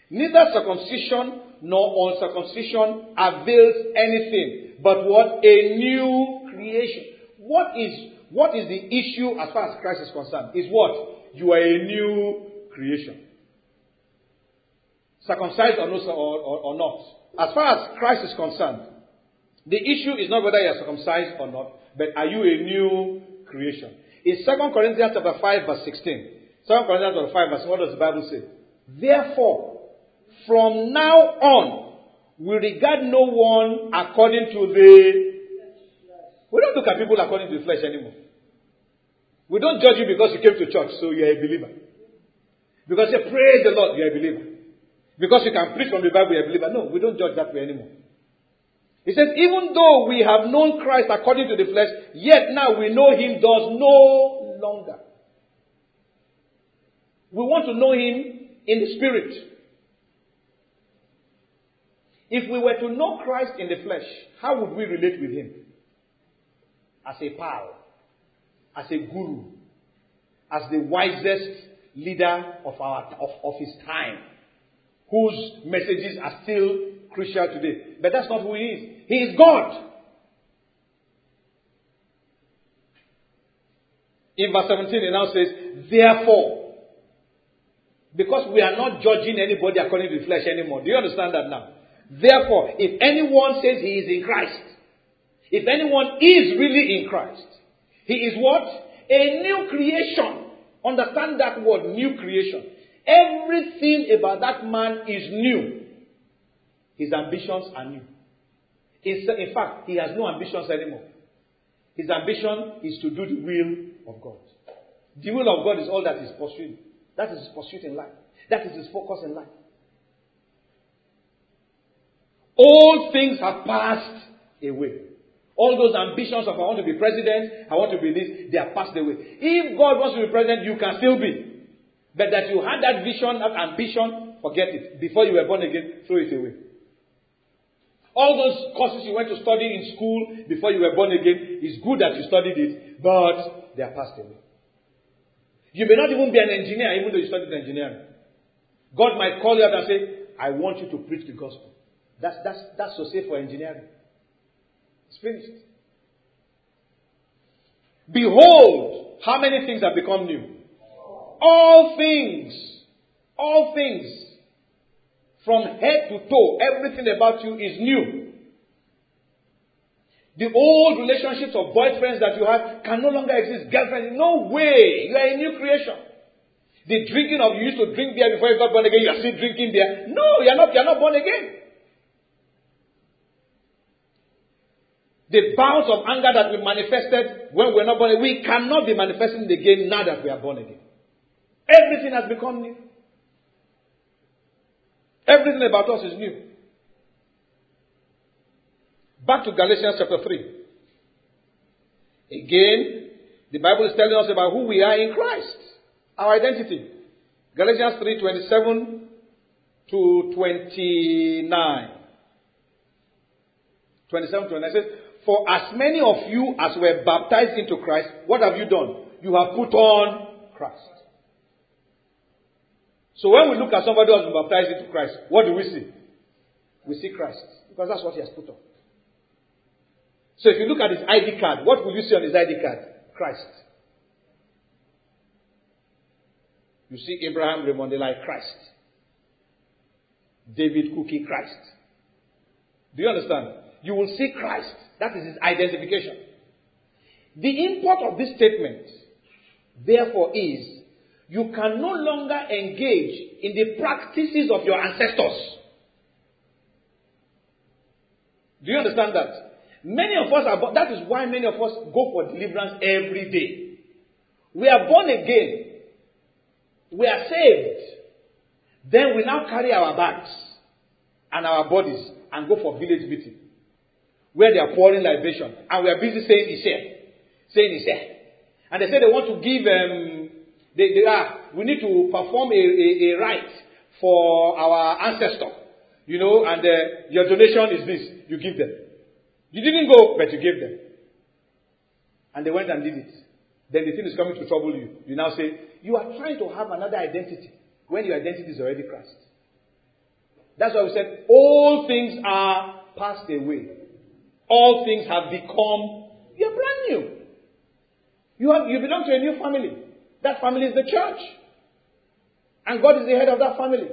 neither circumcision nor uncircumcision avails anything, but what? A new creation. What is, what is the issue as far as Christ is concerned? Is what? You are a new creation. Circumcised or, no, or, or, or not. As far as Christ is concerned, the issue is not whether you are circumcised or not, but are you a new creation? In 2 Corinthians chapter 5 verse 16. 2 Corinthians chapter 5 verse what does the Bible say? Therefore, from now on, we regard no one according to the. We don't look at people according to the flesh anymore. We don't judge you because you came to church, so you're a believer. Because you praise the Lord, you're a believer. Because you can preach from the Bible, you're a believer. No, we don't judge that way anymore. He says, even though we have known Christ according to the flesh, yet now we know him does no longer. We want to know him in the spirit. If we were to know Christ in the flesh, how would we relate with him? As a pal, as a guru, as the wisest leader of, our, of, of his time, whose messages are still crucial today. But that's not who he is. He is God. In verse 17, it now says, Therefore, because we are not judging anybody according to the flesh anymore. Do you understand that now? Therefore, if anyone says he is in Christ, if anyone is really in Christ, he is what? A new creation. Understand that word, new creation. Everything about that man is new. His ambitions are new. In fact, he has no ambitions anymore. His ambition is to do the will of God. The will of God is all that he's pursuing. That is his pursuit in life. That is his focus in life. All things have passed away. All those ambitions of I want to be president, I want to be this, they are passed away. If God wants to be president, you can still be. But that you had that vision, that ambition, forget it. Before you were born again, throw it away. All those courses you went to study in school before you were born again, it's good that you studied it, but they are passed away. You may not even be an engineer even though you studied engineering. God might call you out and say, I want you to preach the gospel. That's, that's, that's so safe for engineering. It's finished. Behold, how many things have become new? All things. All things from head to toe, everything about you is new. The old relationships of boyfriends that you had can no longer exist. Girlfriend, no way. You are a new creation. The drinking of you used to drink beer before you got born again, you are still drinking beer. No, you're not, you're not born again. The bouts of anger that we manifested when we're not born again, we cannot be manifesting again now that we are born again. Everything has become new. Everything about us is new. Back to Galatians chapter 3. Again, the Bible is telling us about who we are in Christ. Our identity. Galatians 3 27 to 29. 27 29 says, For as many of you as were baptized into Christ, what have you done? You have put on Christ. So when we look at somebody who has been baptized into Christ, what do we see? We see Christ. Because that's what he has put on. So if you look at his ID card, what will you see on his ID card? Christ. You see Abraham Remondelai Christ. David Cookie Christ. Do you understand? You will see Christ. That is his identification. The import of this statement, therefore, is you can no longer engage in the practices of your ancestors. Do you understand that? Many of us are, that is why many of us go for deliverance every day. We are born again. We are saved. Then we now carry our bags and our bodies and go for village meeting where they are pouring libation and we are busy saying it's here, saying it's here. And they say they want to give um, they, they are, we need to perform a, a, a rite for our ancestor. You know, and uh, your donation is this. You give them. You didn't go, but you gave them. And they went and did it. Then the thing is coming to trouble you. You now say, you are trying to have another identity when your identity is already Christ. That's why we said, all things are passed away. All things have become, you're brand new. You, have, you belong to a new family. That family is the church. And God is the head of that family.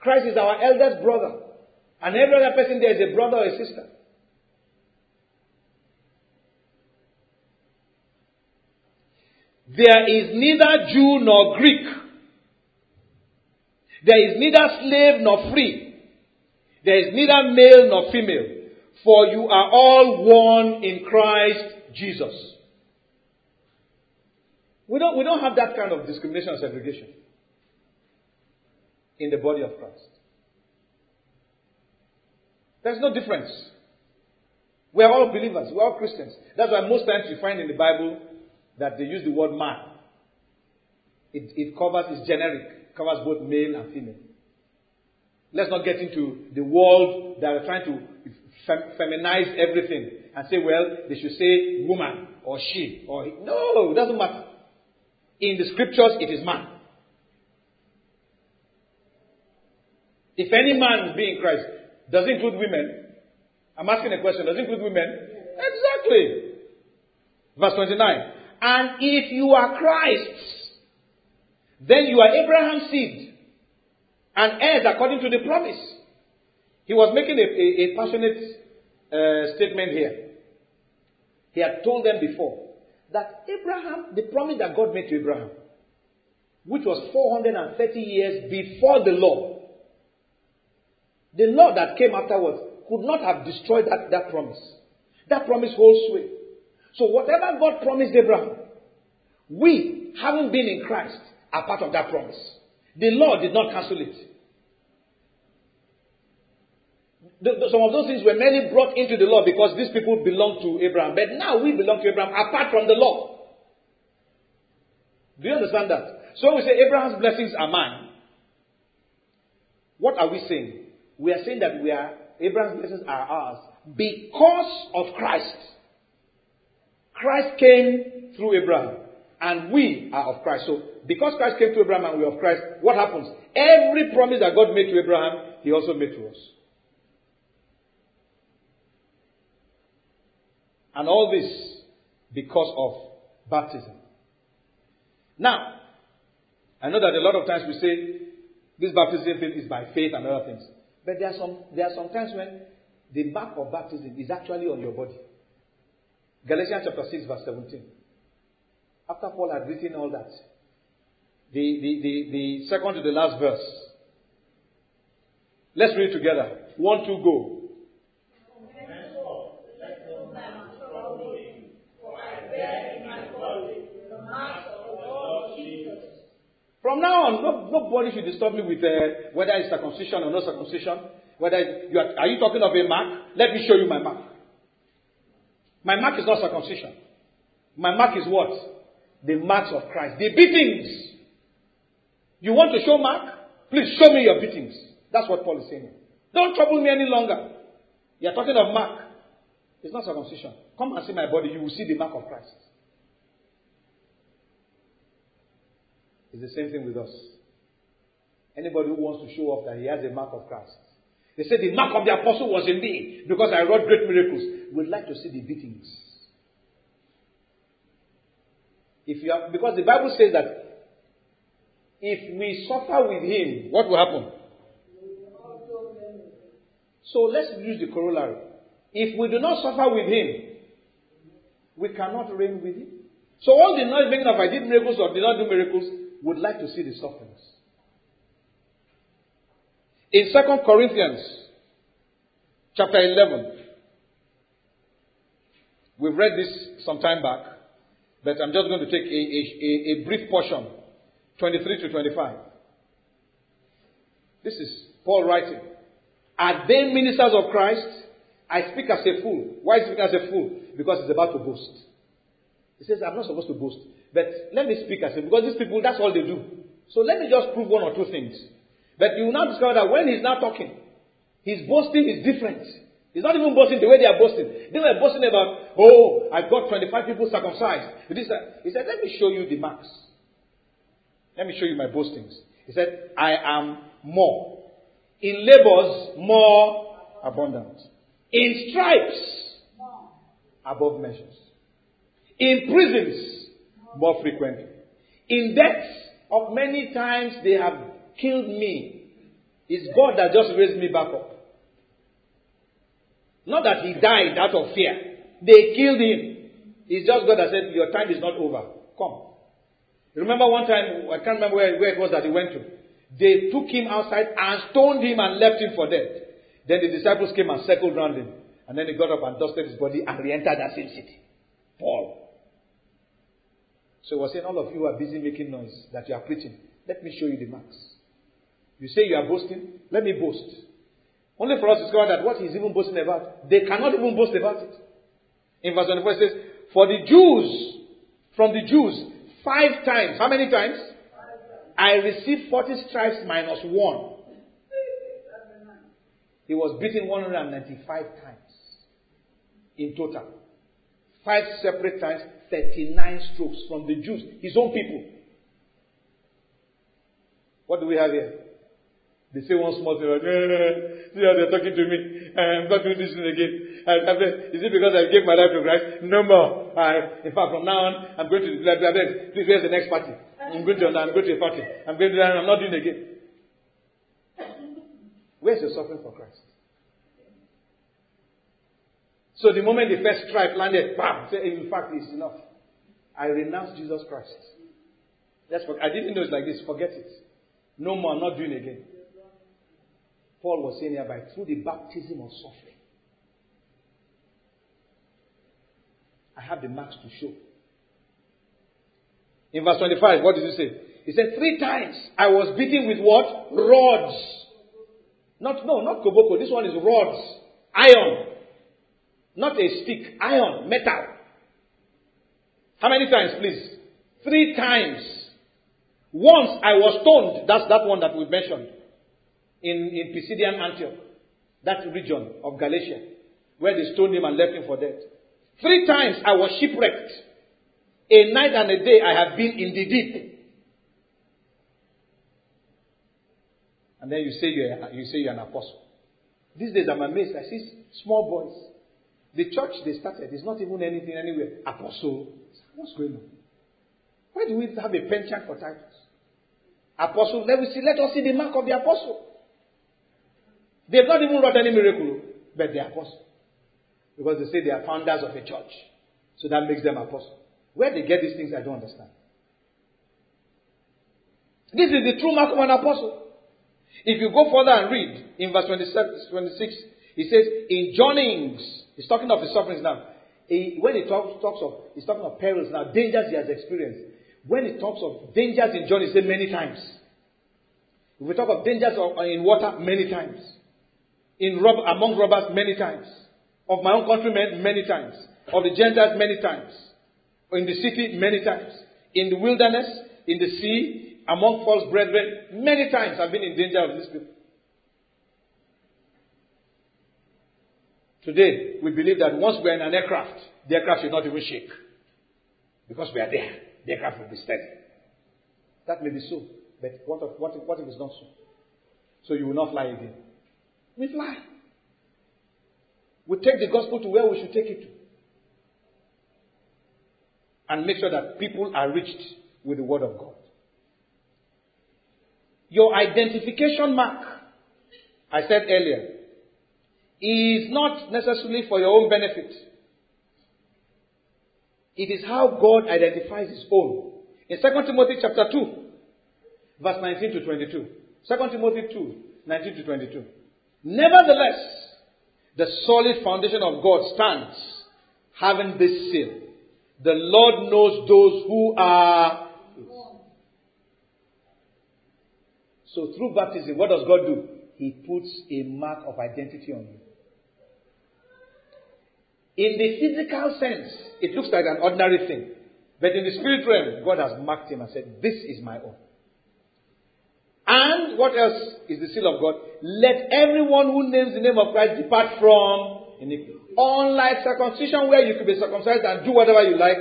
Christ is our eldest brother. And every other person there is a brother or a sister. There is neither Jew nor Greek. There is neither slave nor free. There is neither male nor female. For you are all one in Christ Jesus. We don't, we don't have that kind of discrimination and segregation in the body of Christ. There's no difference. We are all believers. We are all Christians. That's why most times you find in the Bible that they use the word man. It, it covers, it's generic, covers both male and female. Let's not get into the world that are trying to feminize everything and say, well, they should say woman or she or he. no, it doesn't matter. In the scriptures, it is man. If any man be in Christ, does it include women? I'm asking a question. Does it include women? Exactly. Verse 29. And if you are Christ's, then you are Abraham's seed and heirs according to the promise. He was making a, a, a passionate uh, statement here. He had told them before that Abraham, the promise that God made to Abraham, which was 430 years before the law, the law that came afterwards could not have destroyed that, that promise. That promise holds sway. So whatever God promised Abraham, we, having been in Christ, are part of that promise. The law did not cancel it. Some of those things were merely brought into the law because these people belonged to Abraham. But now we belong to Abraham apart from the law. Do you understand that? So we say Abraham's blessings are mine. What are we saying? We are saying that we are Abraham's blessings are ours because of Christ. Christ came through Abraham, and we are of Christ. So, because Christ came to Abraham and we are of Christ, what happens? Every promise that God made to Abraham, He also made to us. And all this because of baptism. Now, I know that a lot of times we say this baptism thing is by faith and other things. But there are some there are some times when the mark of baptism is actually on your body. Galatians chapter 6, verse 17. After Paul had written all that, the, the, the, the second to the last verse. Let's read together. One, two, go. From now on, no, nobody should disturb me with uh, whether it's circumcision or no circumcision. Whether you are, are you talking of a mark? Let me show you my mark. My mark is not circumcision. My mark is what? The marks of Christ. The beatings. You want to show mark? Please show me your beatings. That's what Paul is saying. Don't trouble me any longer. You are talking of mark. It's not circumcision. Come and see my body. You will see the mark of Christ. It's the same thing with us. Anybody who wants to show off that he has a mark of Christ. They say the mark of the apostle was in me because I wrought great miracles. We'd like to see the beatings. If you are, because the Bible says that if we suffer with him, what will happen? So let's use the corollary. If we do not suffer with him, we cannot reign with him. So all the noise making of I did miracles or did not do miracles would like to see the sufferings. In 2 Corinthians chapter 11, we've read this some time back, but I'm just going to take a, a, a brief portion 23 to 25. This is Paul writing. Are they ministers of Christ? I speak as a fool. Why speak as a fool? Because he's about to boast. He says, I'm not supposed to boast. But let me speak as if, because these people, that's all they do. So let me just prove one or two things. But you will now discover that when he's now talking, his boasting is different. He's not even boasting the way they are boasting. They were boasting about, oh, I've got 25 people circumcised. He said, let me show you the marks. Let me show you my boastings. He said, I am more. In labors, more abundant. In stripes, above measures. In prisons, more frequently. In death of many times they have killed me. It's God that just raised me back up. Not that he died out of fear. They killed him. It's just God that said, Your time is not over. Come. Remember one time, I can't remember where, where it was that he went to. They took him outside and stoned him and left him for dead. Then the disciples came and circled around him. And then he got up and dusted his body and re entered that same city. Paul. So was saying, All of you are busy making noise that you are preaching. Let me show you the marks. You say you are boasting? Let me boast. Only for us to discover that what he's even boasting about, they cannot even boast about it. In verse 24 it says, For the Jews, from the Jews, five times, how many times? I received 40 stripes minus one. He was beaten 195 times in total. Five separate times, 39 strokes from the Jews, his own people. What do we have here? They say one small thing, like, eh, see how they're talking to me. I'm not doing this thing again. I, I, is it because I gave my life to Christ? No more. I, in fact, from now on, I'm going to, I beg, please, where's the next party? I'm going to, I'm going to a party. I'm going to, I'm not doing it again. Where's your suffering for Christ? So the moment the first stripe landed, bam, say, in fact, it's enough. I renounce Jesus Christ. That's what I didn't know it's like this. Forget it. No more. I'm not doing it again. Paul was saying hereby through the baptism of suffering. I have the marks to show. In verse 25, what did he say? He said, Three times I was beaten with what? Rods. Not, no, not koboko. This one is rods. Iron. Not a stick. Iron. Metal. How many times, please? Three times. Once I was stoned. That's that one that we mentioned in, in Pisidian Antioch, that region of Galatia, where they stoned him and left him for dead. Three times I was shipwrecked. A night and a day I have been in the deep. And then you say you're, you say you're an apostle. These days I'm amazed. I see small boys. The church they started is not even anything anywhere. Apostle. What's going on? Why do we have a penchant for titles? Apostle. Let us see. Let us see the mark of the apostle. They've not even wrought any miracle, but they are apostles. Because they say they are founders of a church. So that makes them apostles. Where they get these things, I don't understand. This is the true mark of an apostle. If you go further and read in verse 26, he says, in journeyings, he's talking of his sufferings now. He, when he talks, talks of, he's talking of perils now, dangers he has experienced. When he talks of dangers in journey, he said many times. If we talk of dangers in water, many times in rob- among robbers many times, of my own countrymen many times, of the Gentiles many times, in the city many times, in the wilderness, in the sea, among false brethren, many times I've been in danger of these people. Today, we believe that once we're in an aircraft, the aircraft should not even shake. Because we are there. The aircraft will be steady. That may be so. But what if, what if, what if it's not so? So you will not fly again. We fly. We take the gospel to where we should take it to. And make sure that people are reached with the word of God. Your identification mark, I said earlier, is not necessarily for your own benefit. It is how God identifies his own. In 2 Timothy chapter 2, verse 19 to 22. 2 Timothy 2, 19 to 22. Nevertheless, the solid foundation of God stands, having this seal. The Lord knows those who are. So through baptism, what does God do? He puts a mark of identity on you. In the physical sense, it looks like an ordinary thing. But in the spirit realm, God has marked him and said, This is my own. And what else is the seal of God? Let everyone who names the name of Christ depart from iniquity. Unlike circumcision, where you could be circumcised and do whatever you like,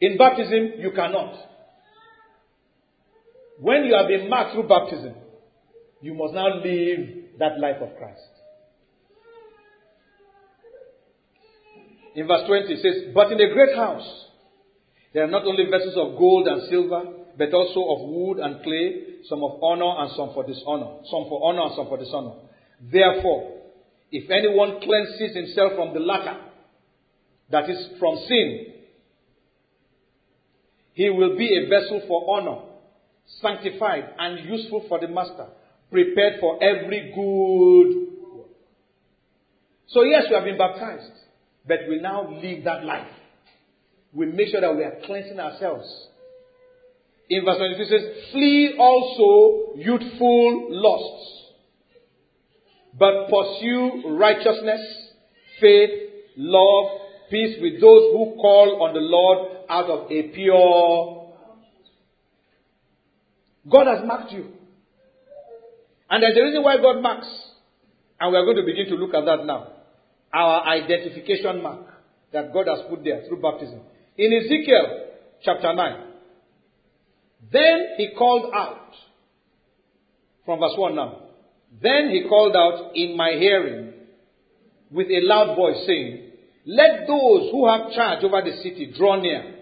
in baptism, you cannot. When you have been marked through baptism, you must now live that life of Christ. In verse 20, it says, But in a great house, there are not only vessels of gold and silver, but also of wood and clay, some of honor and some for dishonor, some for honor and some for dishonor. Therefore, if anyone cleanses himself from the latter, that is from sin, He will be a vessel for honor, sanctified and useful for the master, prepared for every good work. So, yes, we have been baptized, but we now live that life. We make sure that we are cleansing ourselves. In verse 22 it says, Flee also youthful lusts, but pursue righteousness, faith, love, peace with those who call on the Lord out of a pure. God has marked you. And there's a reason why God marks. And we are going to begin to look at that now. Our identification mark that God has put there through baptism. In Ezekiel chapter 9, then he called out, from verse 1 now, then he called out in my hearing with a loud voice saying, Let those who have charge over the city draw near,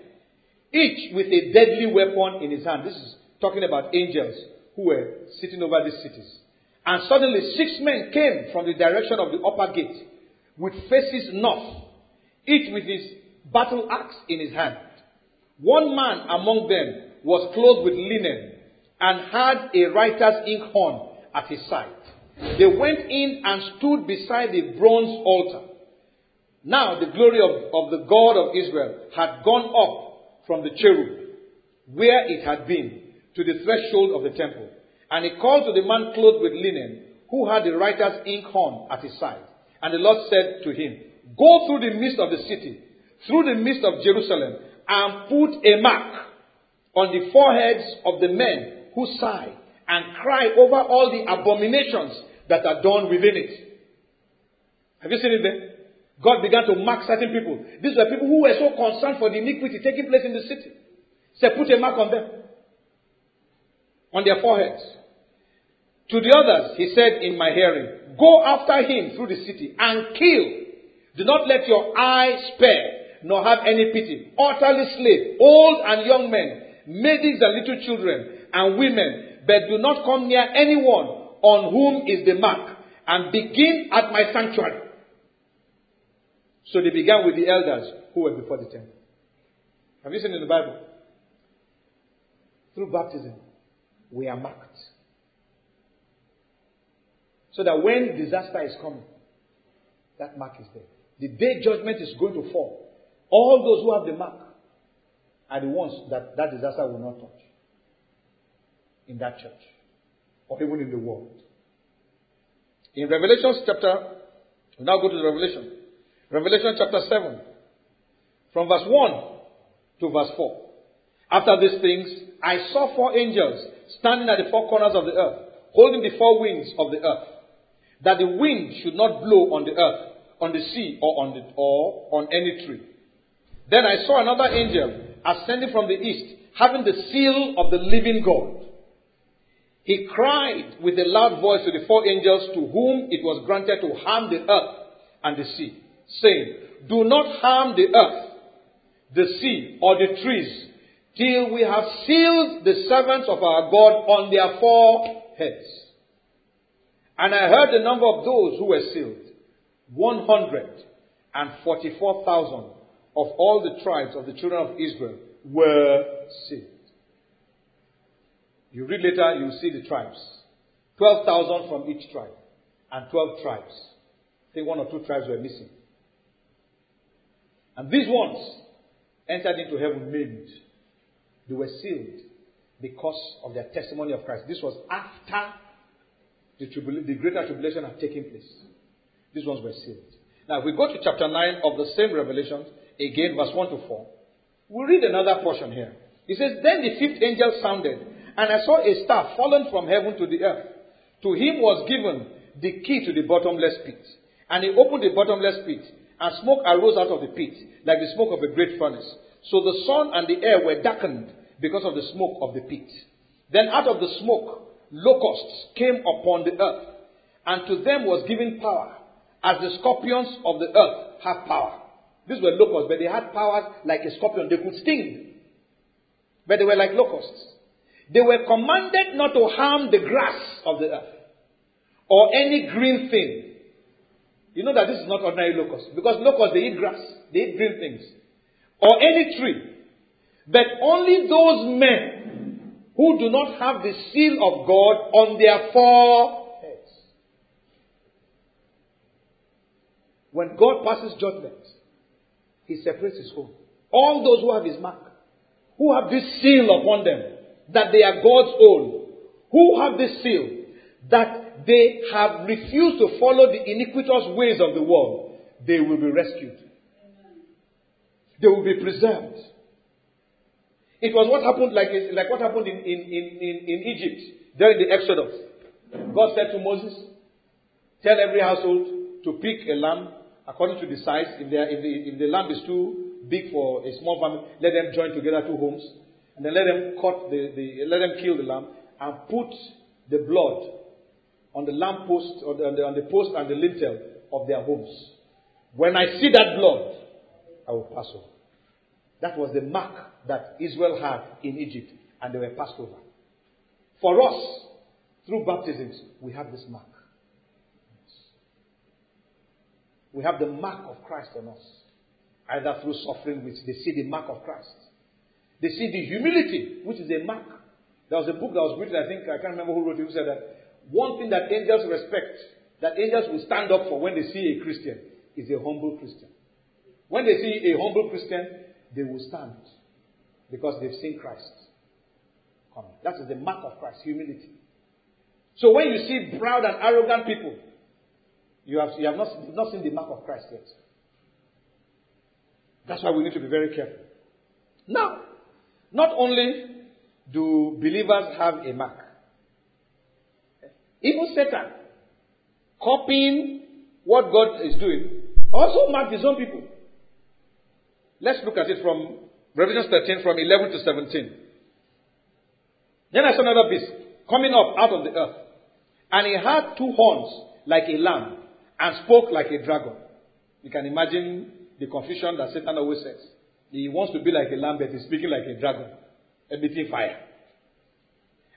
each with a deadly weapon in his hand. This is talking about angels who were sitting over these cities. And suddenly six men came from the direction of the upper gate with faces north, each with his battle axe in his hand. One man among them was clothed with linen and had a writer's inkhorn at his side. They went in and stood beside the bronze altar. Now the glory of, of the God of Israel had gone up from the cherub, where it had been, to the threshold of the temple. And he called to the man clothed with linen, who had the writer's inkhorn at his side. And the Lord said to him, Go through the midst of the city, through the midst of Jerusalem, and put a mark on the foreheads of the men who sigh and cry over all the abominations that are done within it. Have you seen it there? God began to mark certain people. These were people who were so concerned for the iniquity taking place in the city. He said, put a mark on them. On their foreheads. To the others, he said in my hearing, Go after him through the city and kill. Do not let your eye spare, nor have any pity. Utterly slay old and young men, maidens and little children, and women, but do not come near anyone on whom is the mark, and begin at my sanctuary. So they began with the elders who were before the temple. Have you seen in the Bible? Through baptism, we are marked. So that when disaster is coming, that mark is there. The day judgment is going to fall, all those who have the mark are the ones that that disaster will not touch in that church or even in the world. In Revelation chapter, now go to the Revelation. Revelation chapter 7, from verse 1 to verse 4. After these things, I saw four angels standing at the four corners of the earth, holding the four winds of the earth, that the wind should not blow on the earth, on the sea, or on, the, or on any tree. Then I saw another angel ascending from the east, having the seal of the living God. He cried with a loud voice to the four angels to whom it was granted to harm the earth and the sea, saying, Do not harm the earth, the sea, or the trees, till we have sealed the servants of our God on their foreheads. And I heard the number of those who were sealed 144,000 of all the tribes of the children of Israel were sealed. You read later, you see the tribes. 12,000 from each tribe. And 12 tribes. I think one or two tribes were missing. And these ones entered into heaven maimed. They were sealed because of their testimony of Christ. This was after the, tribula- the greater tribulation had taken place. These ones were sealed. Now, if we go to chapter 9 of the same Revelation, again, verse 1 to 4, we read another portion here. It says, Then the fifth angel sounded and I saw a star fallen from heaven to the earth. To him was given the key to the bottomless pit. And he opened the bottomless pit, and smoke arose out of the pit, like the smoke of a great furnace. So the sun and the air were darkened because of the smoke of the pit. Then out of the smoke, locusts came upon the earth, and to them was given power, as the scorpions of the earth have power. These were locusts, but they had powers like a scorpion. They could sting, but they were like locusts. They were commanded not to harm the grass of the earth or any green thing. You know that this is not ordinary locusts because locusts they eat grass, they eat green things, or any tree. But only those men who do not have the seal of God on their foreheads. When God passes judgment, He separates His own. All those who have His mark, who have this seal upon them, that they are God's own, who have this seal, that they have refused to follow the iniquitous ways of the world, they will be rescued. They will be preserved. It was what happened like, like what happened in, in, in, in Egypt during the Exodus. God said to Moses, Tell every household to pick a lamb according to the size. If, if, the, if the lamb is too big for a small family, let them join together two homes. And then let them cut the, the let them kill the lamb and put the blood on the lamp post on the, on the post and the lintel of their homes. When I see that blood, I will pass over. That was the mark that Israel had in Egypt, and they were passed over. For us, through baptisms, we have this mark. We have the mark of Christ on us. Either through suffering, which they see the mark of Christ. They see the humility, which is a mark. There was a book that was written, I think, I can't remember who wrote it, who said that one thing that angels respect, that angels will stand up for when they see a Christian, is a humble Christian. When they see a humble Christian, they will stand because they've seen Christ coming. That is the mark of Christ, humility. So when you see proud and arrogant people, you have, you have not, not seen the mark of Christ yet. That's why we need to be very careful. Now, not only do believers have a mark, even Satan, copying what God is doing, also marked his own people. Let's look at it from Revelation 13 from 11 to 17. Then I saw another beast coming up out of the earth. And he had two horns like a lamb and spoke like a dragon. You can imagine the confusion that Satan always says. He wants to be like a lamb, but he's speaking like a dragon, emitting fire.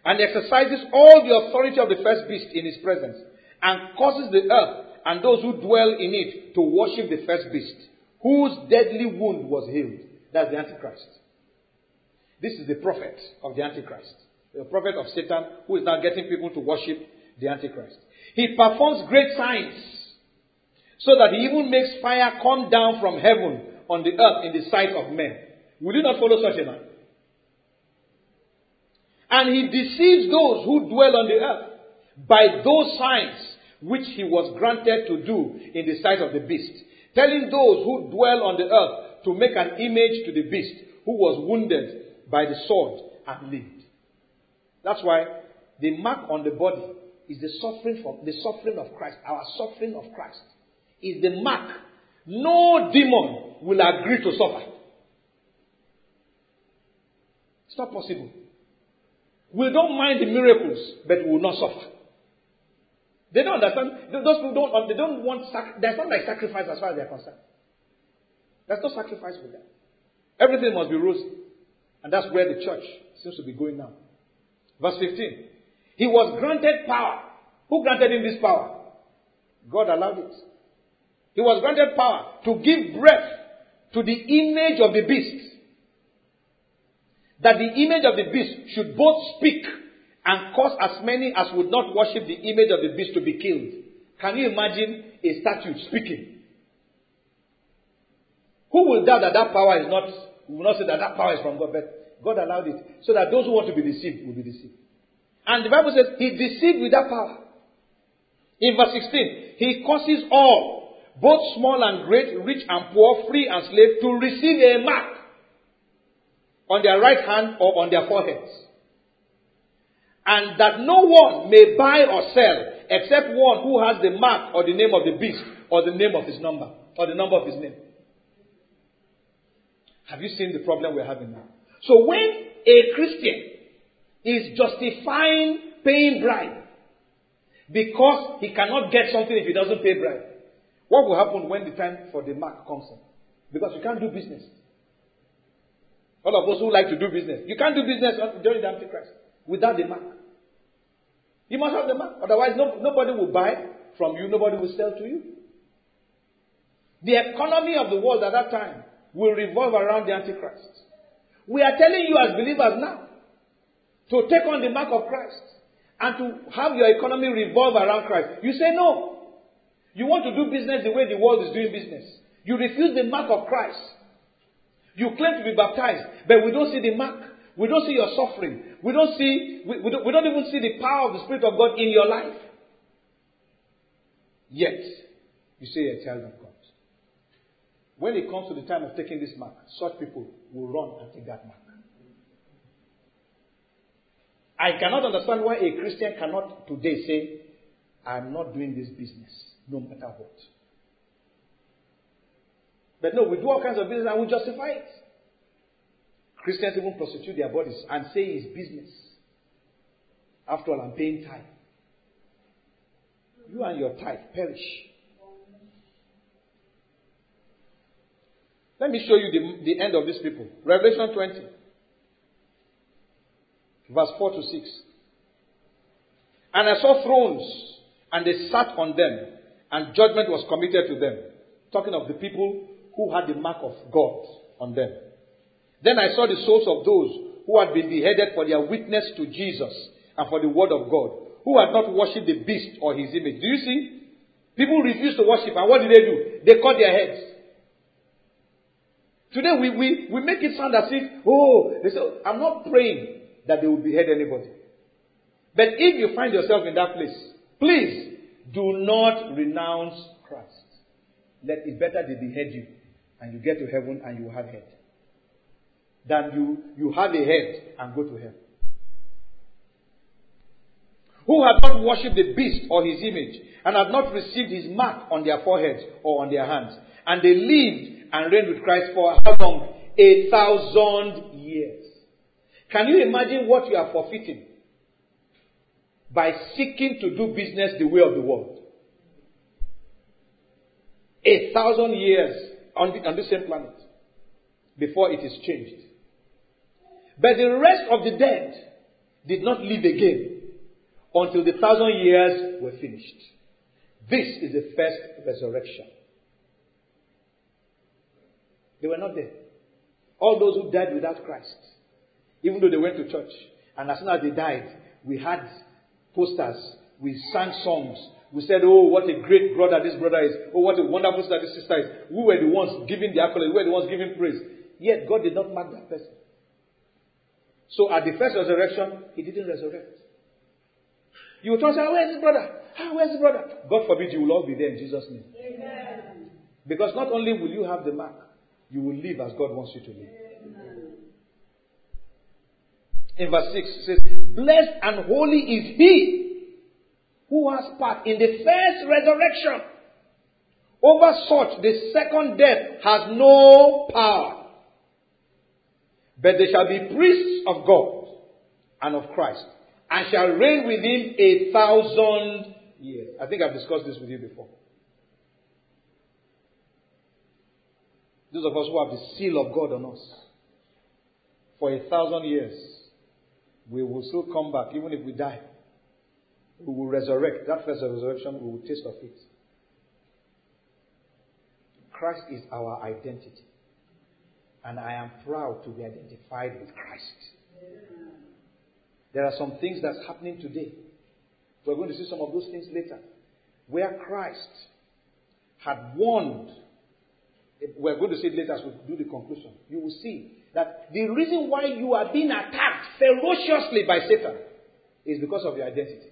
And exercises all the authority of the first beast in his presence, and causes the earth and those who dwell in it to worship the first beast whose deadly wound was healed. That's the Antichrist. This is the prophet of the Antichrist. The prophet of Satan who is now getting people to worship the Antichrist. He performs great signs so that he even makes fire come down from heaven on the earth in the sight of men. Will you not follow such a man? And he deceives those who dwell on the earth by those signs which he was granted to do in the sight of the beast telling those who dwell on the earth to make an image to the beast who was wounded by the sword and lived. That's why the mark on the body is the suffering from the suffering of Christ. Our suffering of Christ is the mark. No demon will agree to suffer. It's not possible. We don't mind the miracles, but we will not suffer. They don't understand. Those people don't. Um, they don't want. Sac- there's not like sacrifice as far as they're concerned. There's no sacrifice with them. Everything must be rosy, and that's where the church seems to be going now. Verse 15. He was granted power. Who granted him this power? God allowed it. He was granted power to give breath to the image of the beast. That the image of the beast should both speak and cause as many as would not worship the image of the beast to be killed. Can you imagine a statue speaking? Who will doubt that that power is not, will not say that that power is from God, but God allowed it so that those who want to be deceived will be deceived. And the Bible says he deceived with that power. In verse 16, he causes all, both small and great, rich and poor, free and slave, to receive a mark on their right hand or on their foreheads and that no one may buy or sell except one who has the mark or the name of the beast or the name of his number or the number of his name. Have you seen the problem we're having now? So when a Christian is justifying paying bribe because he cannot get something if he doesn't pay bribe, what will happen when the time for the mark comes in? Because you can't do business. All of us who like to do business, you can't do business during the Antichrist without the mark. You must have the mark. Otherwise, no, nobody will buy from you, nobody will sell to you. The economy of the world at that time will revolve around the Antichrist. We are telling you as believers now to take on the mark of Christ and to have your economy revolve around Christ. You say no. You want to do business the way the world is doing business. You refuse the mark of Christ. You claim to be baptized, but we don't see the mark. We don't see your suffering. We don't see, we, we, don't, we don't even see the power of the Spirit of God in your life. Yet, you say you're a child of God. When it comes to the time of taking this mark, such people will run and take that mark. I cannot understand why a Christian cannot today say, I'm not doing this business, no matter what. But no, we do all kinds of business and we justify it. Christians even prostitute their bodies and say it's business. After all, I'm paying tithe. You and your tithe perish. Let me show you the, the end of these people. Revelation 20, verse 4 to 6. And I saw thrones, and they sat on them, and judgment was committed to them. Talking of the people who had the mark of God on them. Then I saw the souls of those who had been beheaded for their witness to Jesus and for the word of God, who had not worshipped the beast or his image. Do you see? People refused to worship, and what did they do? They cut their heads. Today we, we, we make it sound as if, oh, they say, I'm not praying that they will behead anybody. But if you find yourself in that place, please do not renounce Christ. Let it better they behead you and you get to heaven and you have head than you, you have a head and go to hell. Who have not worshipped the beast or his image, and have not received his mark on their foreheads or on their hands. And they lived and reigned with Christ for how long? A thousand years. Can you imagine what you are forfeiting by seeking to do business the way of the world? A thousand years on the, on the same planet before it is changed. But the rest of the dead did not live again until the thousand years were finished. This is the first resurrection. They were not there. All those who died without Christ, even though they went to church, and as soon as they died, we had posters, we sang songs, we said, Oh, what a great brother this brother is. Oh, what a wonderful sister this sister is. We were the ones giving the accolade, we were the ones giving praise. Yet God did not mark that person. So at the first resurrection, he didn't resurrect. You will try and say, Where's his brother? Ah, where's his brother? God forbid you will all be there in Jesus' name. Amen. Because not only will you have the mark, you will live as God wants you to live. Amen. In verse 6, it says, Blessed and holy is he who has part in the first resurrection. Over such, the second death has no power. But they shall be priests of God and of Christ, and shall reign with him a thousand years. I think I've discussed this with you before. Those of us who have the seal of God on us, for a thousand years, we will still come back, even if we die. We will resurrect. That first resurrection, we will taste of it. Christ is our identity. And I am proud to be identified with Christ. There are some things that's happening today. We're going to see some of those things later. Where Christ had warned, we're going to see it later as we do the conclusion. You will see that the reason why you are being attacked ferociously by Satan is because of your identity.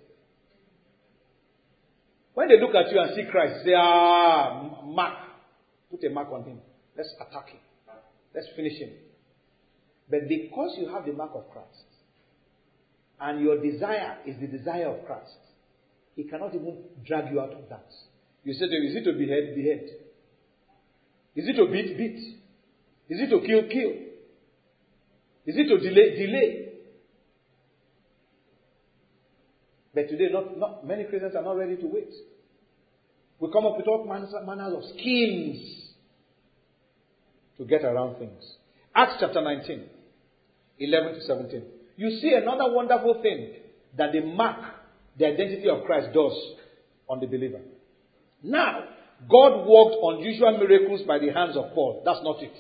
When they look at you and see Christ, say, ah, mark. Put a mark on him. Let's attack him. Let's finish him. But because you have the mark of Christ, and your desire is the desire of Christ, he cannot even drag you out of that. You say to him, is it to behead? Behead. Is it to beat? Beat. Is it to kill? Kill. Is it to delay? Delay. But today, not, not many Christians are not ready to wait. We come up with all manners of schemes to get around things. Acts chapter 19, 11 to 17. You see another wonderful thing that the mark, the identity of Christ does on the believer. Now, God worked unusual miracles by the hands of Paul. That's not it.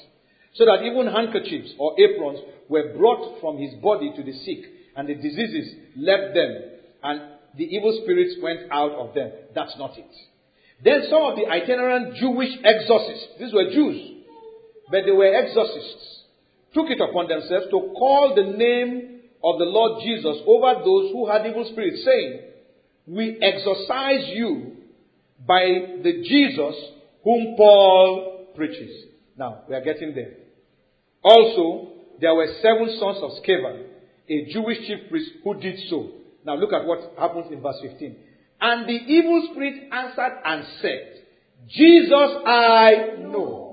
so that even handkerchiefs or aprons were brought from his body to the sick, and the diseases left them, and the evil spirits went out of them. That's not it. Then some of the itinerant Jewish exorcists, these were Jews, but they were exorcists, took it upon themselves to call the name of the Lord Jesus over those who had evil spirits, saying, We exorcise you by the Jesus whom Paul preaches. Now, we are getting there. Also, there were seven sons of Sceva, a Jewish chief priest, who did so. Now, look at what happens in verse 15. And the evil spirit answered and said, Jesus I know,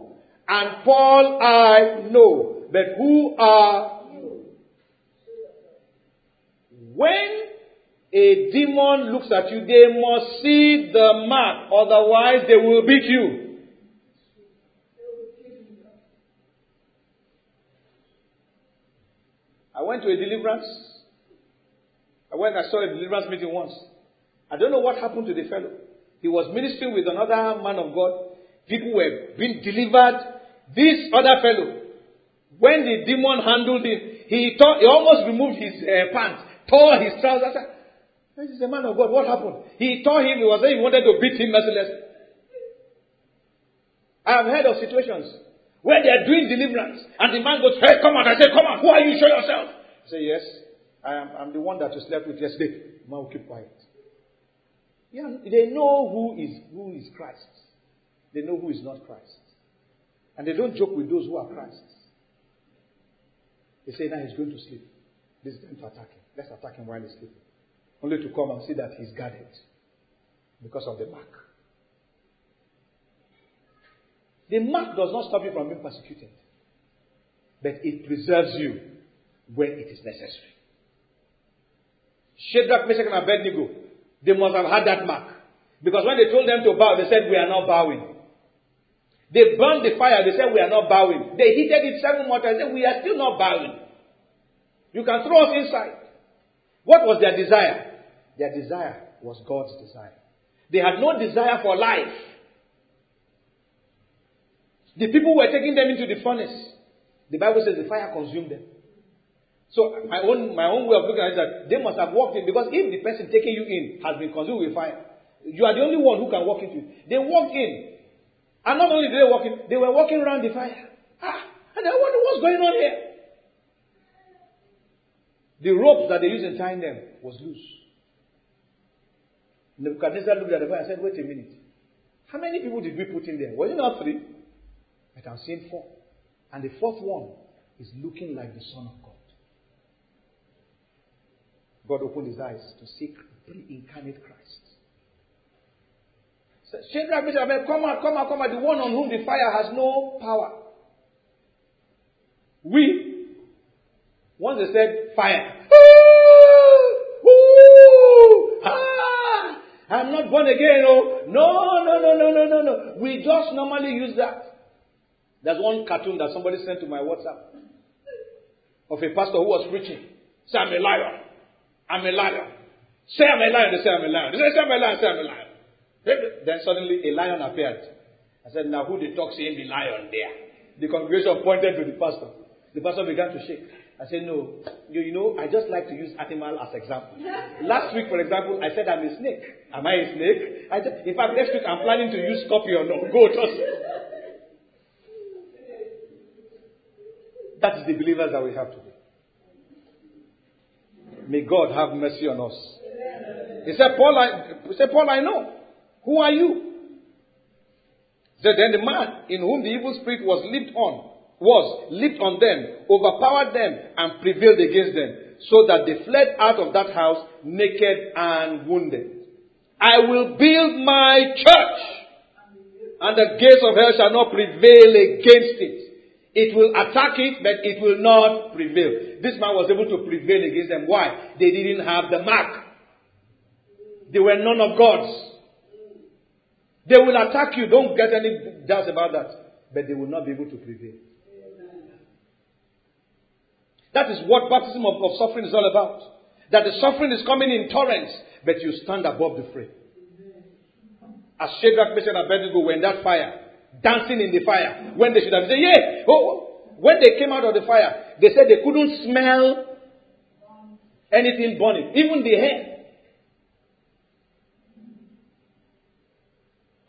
and Paul I know, but who are you? When a demon looks at you, they must see the mark, otherwise they will beat you. I went to a deliverance. I went, and saw a deliverance meeting once. I don't know what happened to the fellow. He was ministering with another man of God. People were being delivered. This other fellow, when the demon handled him, he, tore, he almost removed his uh, pants, tore his trousers. This is a man of God. What happened? He tore him. He was saying he wanted to beat him mercilessly. I have heard of situations where they are doing deliverance, and the man goes, Hey, come on. I say, Come on, who are you? Show yourself. I say, Yes, I am I'm the one that you slept with yesterday. The man will keep quiet. Yeah, they know who is who is Christ. They know who is not Christ. And they don't joke with those who are Christ. They say, now he's going to sleep. This is time to attack him. Let's attack him while he's sleeping. Only to come and see that he's guarded because of the mark. The mark does not stop you from being persecuted, but it preserves you when it is necessary. Shadrach, Meshach, and Abednego, they must have had that mark. Because when they told them to bow, they said, We are not bowing. They burned the fire, they said, We are not bowing. They heated it seven more times, they said, We are still not bowing. You can throw us inside. What was their desire? Their desire was God's desire. They had no desire for life. The people were taking them into the furnace. The Bible says the fire consumed them. So my own my own way of looking at it is that they must have walked in because if the person taking you in has been consumed with fire, you are the only one who can walk into it. They walked in. And not only they walk in, they were walking around the fire. Ah, and I wonder what's going on here. The ropes that they used in tying them was loose. Nebuchadnezzar looked at the fire and said, Wait a minute. How many people did we put in there? Was it not three? But I'm seeing four. And the fourth one is looking like the Son of God. God opened his eyes to see pre-incarnate Christ. Shadrach, Meshach, come out, come out, come out. The one on whom the fire has no power. We, once they said fire, ah, I'm not born again. Oh, no, no, no, no, no, no, no. We just normally use that. There's one cartoon that somebody sent to my WhatsApp of a pastor who was preaching. Say, I'm a liar. I'm a liar. Say I'm a liar. They say I'm a liar. They say, I'm a liar. Say I'm a liar. Then suddenly a lion appeared. I said, now who the talk saying the lion there? The congregation pointed to the pastor. The pastor began to shake. I said, no, you, you know, I just like to use animal as example. [LAUGHS] Last week, for example, I said I'm a snake. Am I a snake? I just, in fact, next week I'm planning to use scorpion or goat or That is the believers that we have today. May God have mercy on us. He said, Paul, I, he said, Paul, I know. Who are you? Then the man in whom the evil spirit was leaped on, was leaped on them, overpowered them, and prevailed against them, so that they fled out of that house naked and wounded. I will build my church, and the gates of hell shall not prevail against it. It will attack it, but it will not prevail. This man was able to prevail against them. Why? They didn't have the mark. They were none of God's. They will attack you. Don't get any doubts about that. But they will not be able to prevail. That is what baptism of, of suffering is all about. That the suffering is coming in torrents, but you stand above the fray. As Shadrach, Meshach, and Abednego were in that fire, dancing in the fire when they should have said, Yeah, oh, oh, When they came out of the fire, they said they couldn't smell anything burning, even the hair.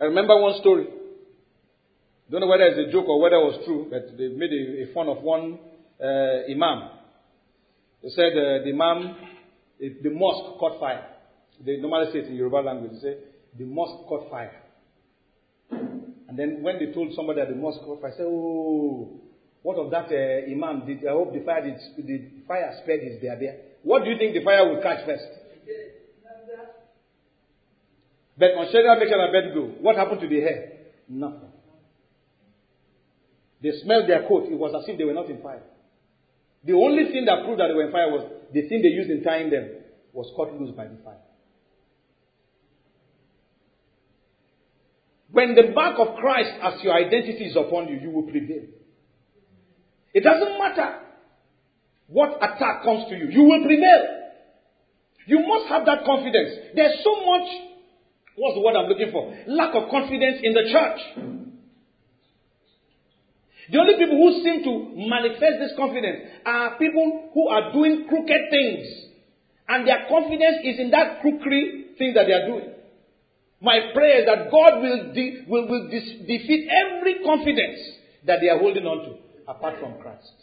I remember one story. Don't know whether it's a joke or whether it was true, but they made a, a fun of one uh, imam. They said uh, the imam, the mosque caught fire. They normally say it in Yoruba language. They say the mosque caught fire. And then when they told somebody that the mosque caught fire, I said, "Oh, what of that uh, imam? Did, I hope the fire did, the fire spared his there. What do you think the fire will catch first?" But on Shadrach, Meshach, and Abednego, what happened to the hair? Nothing. They smelled their coat. It was as if they were not in fire. The only thing that proved that they were in fire was the thing they used in tying them was cut loose by the fire. When the mark of Christ as your identity is upon you, you will prevail. It doesn't matter what attack comes to you, you will prevail. You must have that confidence. There's so much What's the word I'm looking for? Lack of confidence in the church. The only people who seem to manifest this confidence are people who are doing crooked things. And their confidence is in that crookery thing that they are doing. My prayer is that God will, de- will, will de- defeat every confidence that they are holding on to apart from Christ.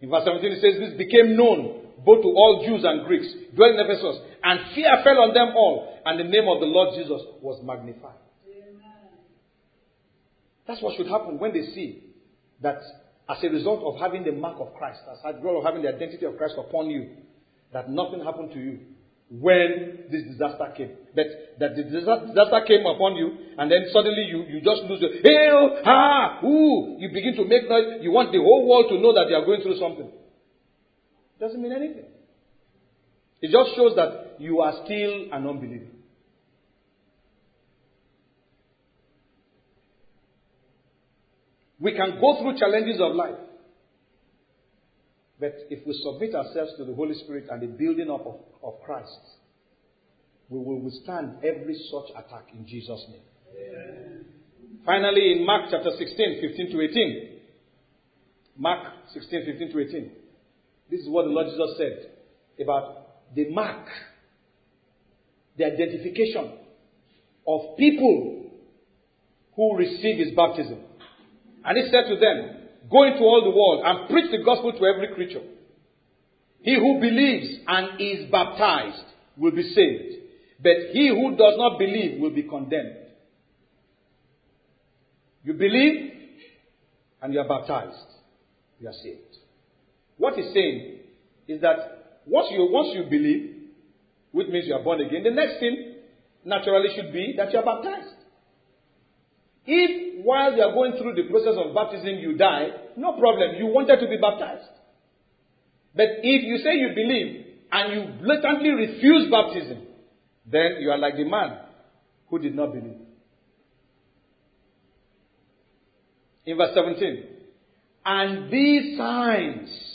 In verse 17 it says, This became known both to all Jews and Greeks, dwelling in Ephesus, and fear fell on them all, and the name of the Lord Jesus was magnified. Amen. That's what should happen when they see that as a result of having the mark of Christ, as a result of having the identity of Christ upon you, that nothing happened to you when this disaster came. That, that the disaster came upon you, and then suddenly you, you just lose the hail, ha, ooh, you begin to make noise. You want the whole world to know that they are going through something. Doesn't mean anything. It just shows that you are still an unbeliever. We can go through challenges of life. But if we submit ourselves to the Holy Spirit and the building up of, of Christ, we will withstand every such attack in Jesus' name. Amen. Finally, in Mark chapter 16, 15 to 18. Mark 16, 15 to 18. This is what the Lord Jesus said about the mark, the identification of people who receive his baptism. And he said to them, Go into all the world and preach the gospel to every creature. He who believes and is baptized will be saved, but he who does not believe will be condemned. You believe and you are baptized, you are saved. What he's saying is that once you, once you believe, which means you are born again, the next thing naturally should be that you are baptized. If while you are going through the process of baptism you die, no problem. You wanted to be baptized. But if you say you believe and you blatantly refuse baptism, then you are like the man who did not believe. In verse 17, and these signs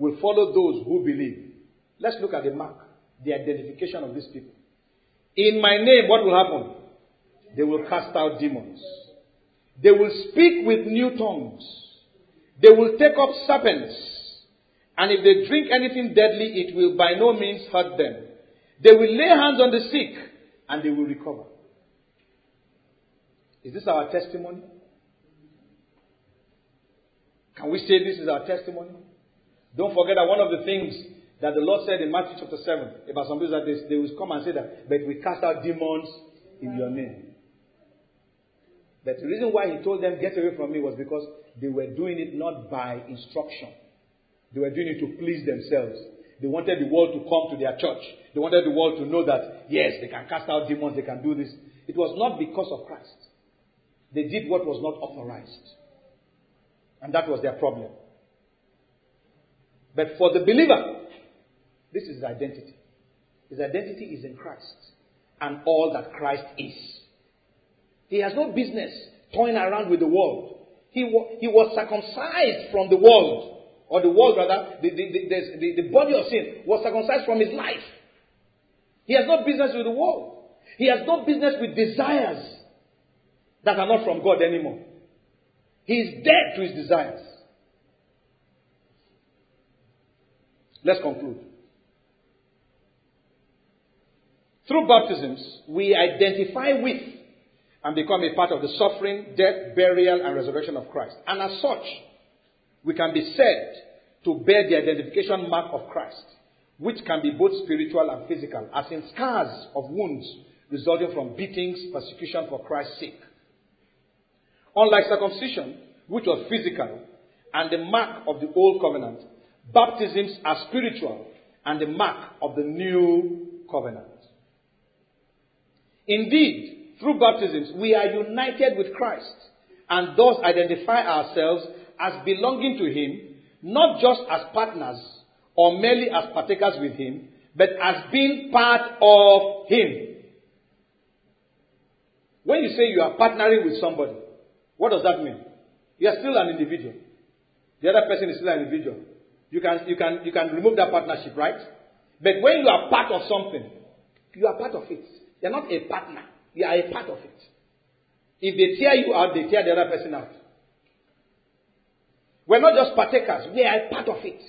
will follow those who believe. Let's look at the mark, the identification of these people. In my name, what will happen? They will cast out demons. They will speak with new tongues. They will take up serpents. And if they drink anything deadly, it will by no means hurt them. They will lay hands on the sick and they will recover. Is this our testimony? Can we say this is our testimony? Don't forget that one of the things that the Lord said in Matthew chapter 7 about some people that they, they will come and say that, but we cast out demons in your name. But the reason why he told them, get away from me, was because they were doing it not by instruction. They were doing it to please themselves. They wanted the world to come to their church. They wanted the world to know that, yes, they can cast out demons, they can do this. It was not because of Christ. They did what was not authorized. And that was their problem. But for the believer, this is his identity. His identity is in Christ and all that Christ is. He has no business toying around with the world. He, he was circumcised from the world, or the world rather, the, the, the, the, body of sin was circumcised from his life. He has no business with the world. He has no business with desires that are not from God anymore. He is dead to his desires. Let's conclude. Through baptisms, we identify with and become a part of the suffering, death, burial, and resurrection of Christ. And as such, we can be said to bear the identification mark of Christ, which can be both spiritual and physical, as in scars of wounds resulting from beatings, persecution for Christ's sake. Unlike circumcision, which was physical, and the mark of the old covenant, baptisms are spiritual and the mark of the new covenant. Indeed, through baptisms, we are united with Christ and thus identify ourselves as belonging to Him, not just as partners or merely as partakers with Him, but as being part of Him. When you say you are partnering with somebody, what does that mean? You are still an individual. The other person is still an individual. You can, you can, you can remove that partnership, right? But when you are part of something, you are part of it. You're not a partner. You are a part of it. If they tear you out, they tear the other person out. We're not just partakers, we are a part of it.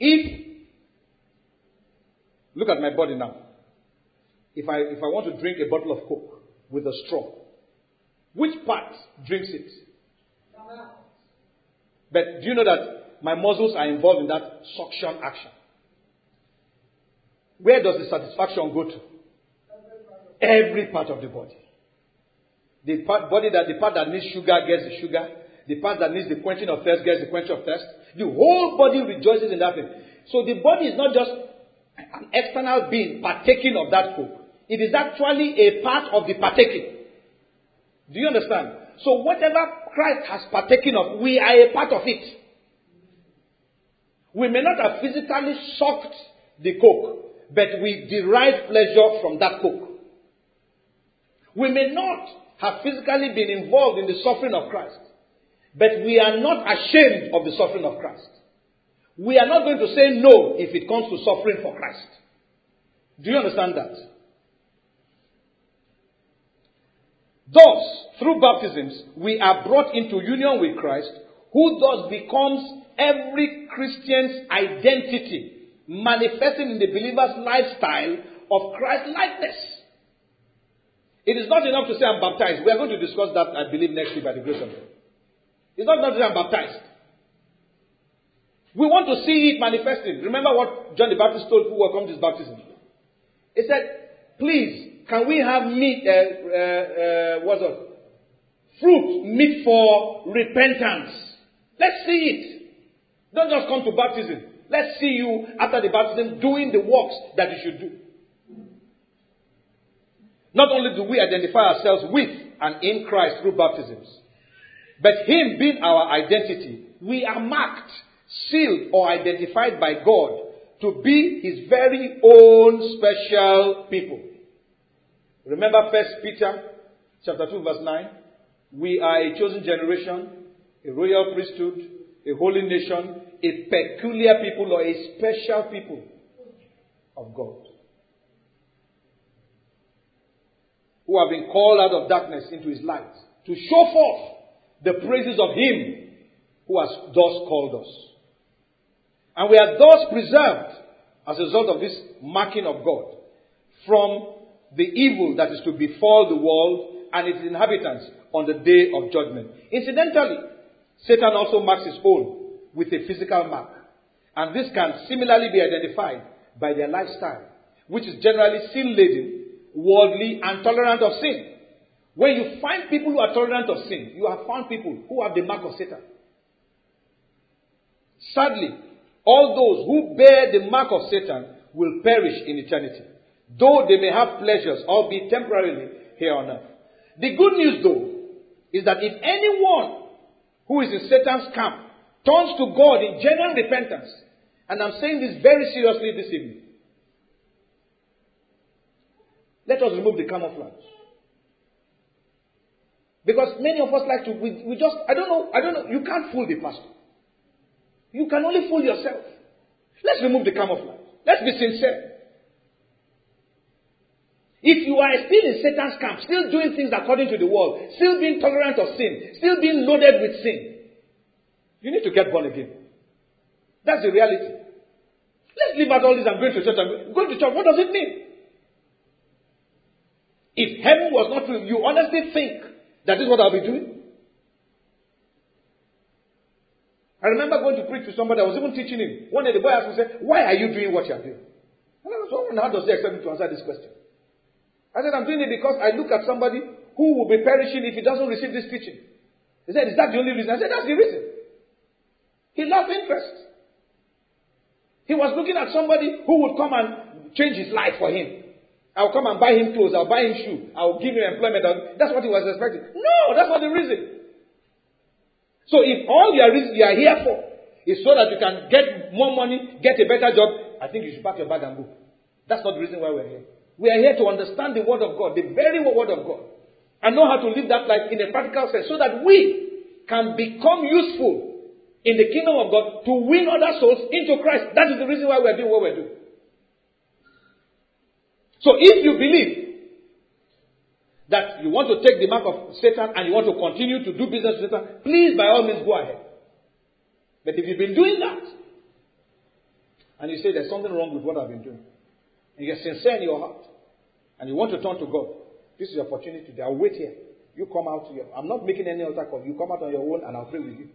If, look at my body now. If I, if I want to drink a bottle of Coke with a straw, which part drinks it? But do you know that my muscles are involved in that suction action? Where does the satisfaction go to? Every part of the body. The part, body that the part that needs sugar gets the sugar. The part that needs the quenching of thirst gets the quenching of thirst. The whole body rejoices in that thing. So the body is not just an external being partaking of that food. It is actually a part of the partaking. Do you understand? So whatever Christ has partaken of, we are a part of it. We may not have physically sucked the coke, but we derive pleasure from that coke. We may not have physically been involved in the suffering of Christ, but we are not ashamed of the suffering of Christ. We are not going to say no if it comes to suffering for Christ. Do you understand that? Thus, through baptisms, we are brought into union with Christ, who thus becomes every Christian's identity, manifesting in the believer's lifestyle of Christ likeness. It is not enough to say I'm baptized. We are going to discuss that, I believe, next week by the grace of God. It's not enough to say I'm baptized. We want to see it manifesting. Remember what John the Baptist told who welcomed his baptism? He said, Please, can we have meat, uh, uh, uh, what's it? Fruit, meat for repentance. Let's see it. Don't just come to baptism. Let's see you after the baptism doing the works that you should do. Not only do we identify ourselves with and in Christ through baptisms, but Him being our identity, we are marked, sealed, or identified by God to be His very own special people. Remember First Peter chapter 2 verse 9? We are a chosen generation, a royal priesthood, a holy nation, a peculiar people or a special people of God. Who have been called out of darkness into his light to show forth the praises of him who has thus called us. And we are thus preserved as a result of this marking of God from the evil that is to befall the world and its inhabitants on the day of judgment. Incidentally, Satan also marks his own with a physical mark. And this can similarly be identified by their lifestyle, which is generally sin laden, worldly, and tolerant of sin. When you find people who are tolerant of sin, you have found people who have the mark of Satan. Sadly, all those who bear the mark of Satan will perish in eternity though they may have pleasures, albeit temporarily, here on earth. The good news, though, is that if anyone who is in Satan's camp turns to God in genuine repentance, and I'm saying this very seriously this evening, let us remove the camouflage. Because many of us like to, we, we just, I don't know, I don't know, you can't fool the pastor. You can only fool yourself. Let's remove the camouflage. Let's be sincere. If you are still in Satan's camp, still doing things according to the world, still being tolerant of sin, still being loaded with sin, you need to get born again. That's the reality. Let's leave out all this and going to church. And going to church, what does it mean? If heaven was not real, you honestly think that is what I'll be doing? I remember going to preach to somebody, I was even teaching him. One day the boy asked me, said, Why are you doing what you are doing? And I was wondering, how does he expect me to answer this question? I said, I'm doing it because I look at somebody who will be perishing if he doesn't receive this teaching. He said, Is that the only reason? I said, That's the reason. He lost interest. He was looking at somebody who would come and change his life for him. I'll come and buy him clothes, I'll buy him shoes, I'll give him employment. That's what he was expecting. No, that's not the reason. So if all you are, you are here for is so that you can get more money, get a better job, I think you should pack your bag and go. That's not the reason why we're here. We are here to understand the Word of God, the very Word of God, and know how to live that life in a practical sense so that we can become useful in the kingdom of God to win other souls into Christ. That is the reason why we're doing what we're doing. So if you believe that you want to take the mark of Satan and you want to continue to do business with Satan, please by all means go ahead. But if you've been doing that, and you say there's something wrong with what I've been doing, and you're sincere in your heart, and you want to turn to God, this is your opportunity. I'll wait here. You come out here. I'm not making any other call. You come out on your own and I'll pray with you.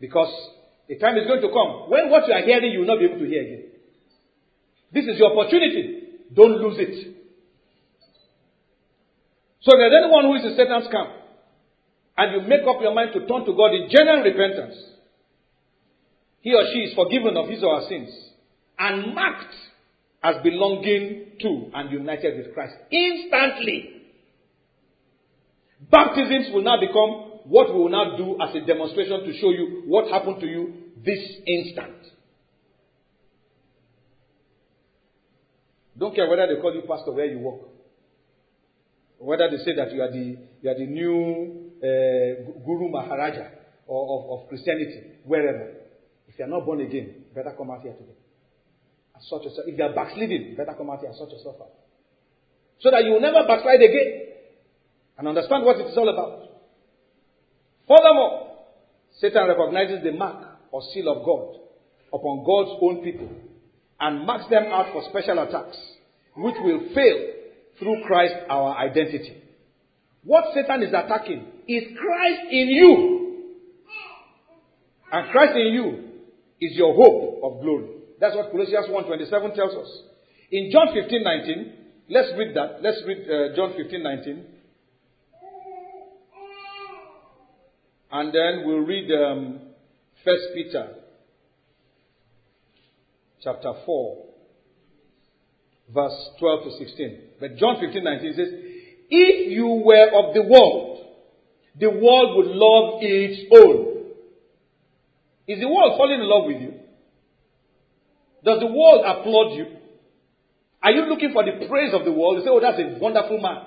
Because the time is going to come when what you are hearing you will not be able to hear again. This is your opportunity. Don't lose it. So if there's anyone who is in Satan's camp and you make up your mind to turn to God in genuine repentance, he or she is forgiven of his or her sins and marked as belonging to and united with Christ instantly. Baptisms will now become what we will now do as a demonstration to show you what happened to you this instant. Don't care whether they call you pastor where you work. Whether they say that you are the, you are the new uh, Guru Maharaja or of, of Christianity, wherever. If you are not born again, better come out here today. Such yourself. If they are backsliding, better come out here and sort yourself out. So that you will never backslide again. And understand what it is all about. Furthermore, Satan recognizes the mark or seal of God upon God's own people and marks them out for special attacks, which will fail through Christ our identity. What Satan is attacking is Christ in you. And Christ in you is your hope of glory. That's what Colossians 1.27 tells us. In John 15.19, let's read that. Let's read uh, John 15.19. And then we'll read um, 1 Peter chapter 4, verse 12 to 16. But John 15:19 says, If you were of the world, the world would love its own. Is the world falling in love with you? Does the world applaud you? Are you looking for the praise of the world? You say, Oh, that's a wonderful man.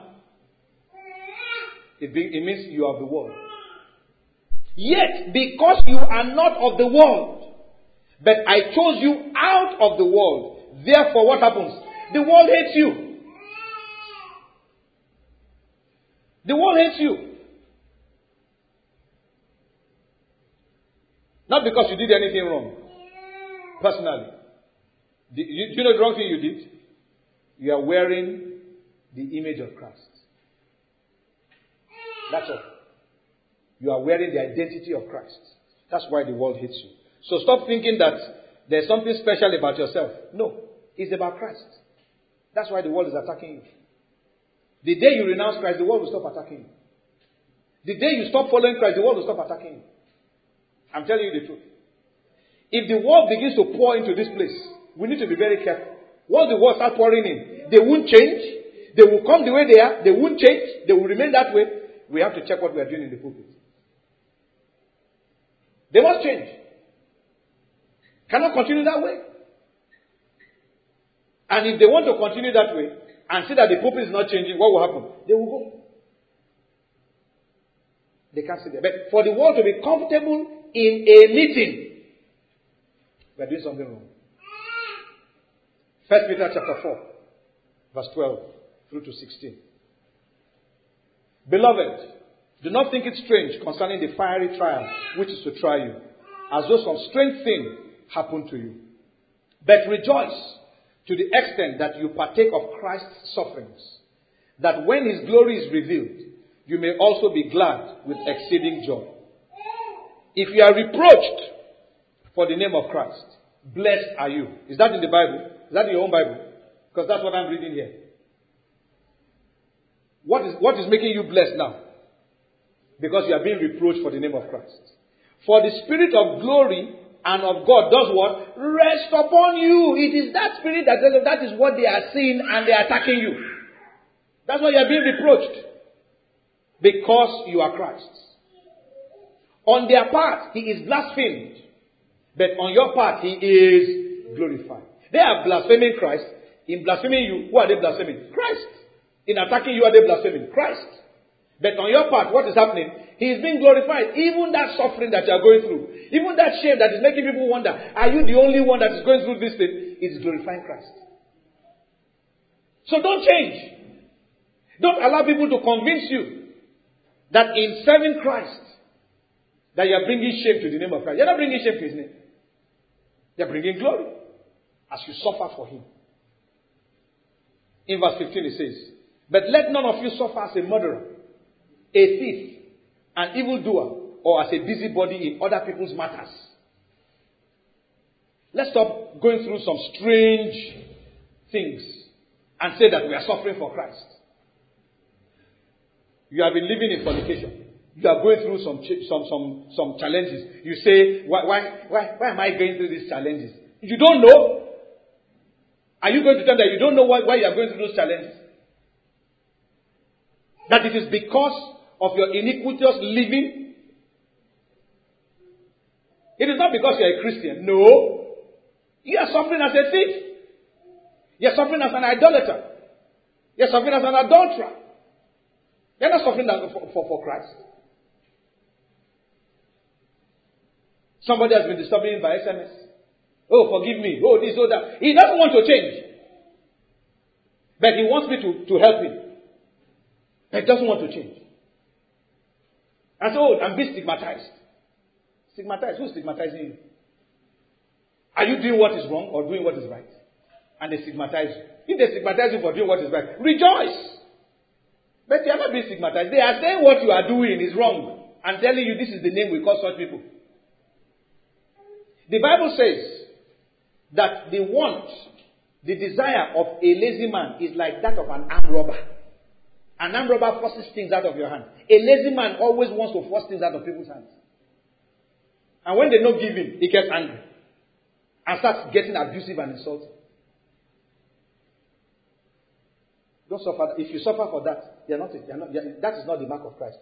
It, be, it means you are the world. Yet, because you are not of the world, but I chose you out of the world, therefore what happens? The world hates you. The world hates you. Not because you did anything wrong, personally. Do you know the wrong thing you did? You are wearing the image of Christ. That's all. You are wearing the identity of Christ. That's why the world hates you. So stop thinking that there's something special about yourself. No, it's about Christ. That's why the world is attacking you. The day you renounce Christ, the world will stop attacking you. The day you stop following Christ, the world will stop attacking you. I'm telling you the truth. If the world begins to pour into this place, we need to be very careful. Once the world starts pouring in, they won't change. They will come the way they are. They won't change. They will remain that way. We have to check what we are doing in the pulpit. They must change. Cannot continue that way. And if they want to continue that way and see that the pulpit is not changing, what will happen? They will go. They can't sit there. But for the world to be comfortable in a meeting, we are doing something wrong. First Peter chapter 4, verse 12. through to 16. Beloved, do not think it strange concerning the fiery trial which is to try you, as though some strange thing happened to you. But rejoice to the extent that you partake of Christ's sufferings, that when his glory is revealed, you may also be glad with exceeding joy. If you are reproached for the name of Christ, blessed are you. Is that in the Bible? Is that your own Bible? Because that's what I'm reading here. What is, what is making you blessed now? Because you are being reproached for the name of Christ. For the Spirit of glory and of God does what? Rest upon you. It is that Spirit that that is what they are seeing and they are attacking you. That's why you are being reproached. Because you are Christ. On their part, he is blasphemed. But on your part, he is glorified. They are blaspheming Christ. In blaspheming you, who are they blaspheming? Christ. In attacking you, are they blaspheming? Christ. But on your part, what is happening? He is being glorified. Even that suffering that you are going through, even that shame that is making people wonder, are you the only one that is going through this thing? Is glorifying Christ. So don't change. Don't allow people to convince you that in serving Christ, that you are bringing shame to the name of Christ. You're not bringing shame to his name. You're bringing glory as you suffer for him. In verse 15 it says, But let none of you suffer as a murderer, a thief, an evildoer, or as a busybody in other people's matters. Let's stop going through some strange things and say that we are suffering for Christ. You have been living in fornication. You are going through some, some, some, some challenges. You say, why, why, why, why am I going through these challenges? You don't know. Are you going to tell that you don't know why, why you are going through those challenges? That it is because of your iniquitous living? It is not because you are a Christian. No. You are suffering as a thief. You are suffering as an idolater. You are suffering as an adulterer. You are not suffering for, for, for Christ. Somebody has been disturbing by SMS. Oh, forgive me. Oh, this, oh, that. He doesn't want to change. But he wants me to, to help him. But he doesn't want to change. And so, oh, I'm being stigmatized. Stigmatized? Who's stigmatizing you? Are you doing what is wrong or doing what is right? And they stigmatize you. If they stigmatize you for doing what is right, rejoice. But you are not being stigmatized. They are saying what you are doing is wrong and telling you this is the name we call such people. The Bible says that the want, the desire of a lazy man is like that of an armed robber. An armed robber forces things out of your hand. A lazy man always wants to force things out of people's hands. And when they don't give him, he gets angry and starts getting abusive and insulting. Don't suffer. If you suffer for that, you're not, you're not, you're, that is not the mark of Christ.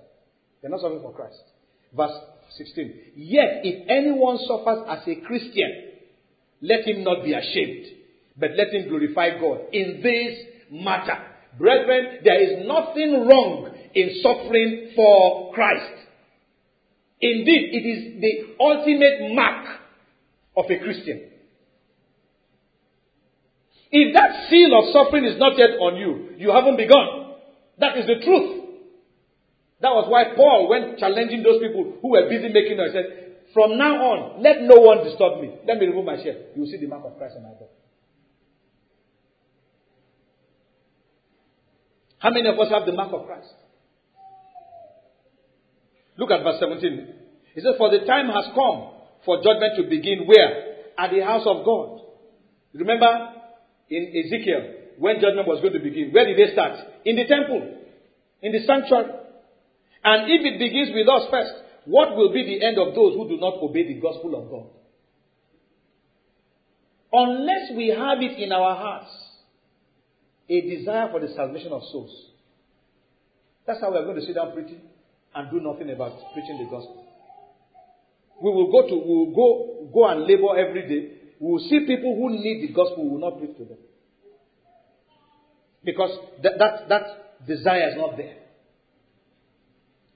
You're not suffering for Christ. Verse 16. Yet, if anyone suffers as a Christian, let him not be ashamed, but let him glorify God in this matter. Brethren, there is nothing wrong in suffering for Christ. Indeed, it is the ultimate mark of a Christian. If that seal of suffering is not yet on you, you haven't begun. That is the truth. That was why Paul, when challenging those people who were busy making noise, said, From now on, let no one disturb me. Let me remove my shirt. You will see the mark of Christ on my back. How many of us have the mark of Christ? Look at verse 17. He says, For the time has come for judgment to begin where? At the house of God. Remember in Ezekiel, when judgment was going to begin, where did they start? In the temple, in the sanctuary. And if it begins with us first, what will be the end of those who do not obey the gospel of God? Unless we have it in our hearts, a desire for the salvation of souls. That's how we are going to sit down preaching and do nothing about preaching the gospel. We will go to, we will go, go and labor every day. We will see people who need the gospel, we will not preach to them. Because that, that, that desire is not there.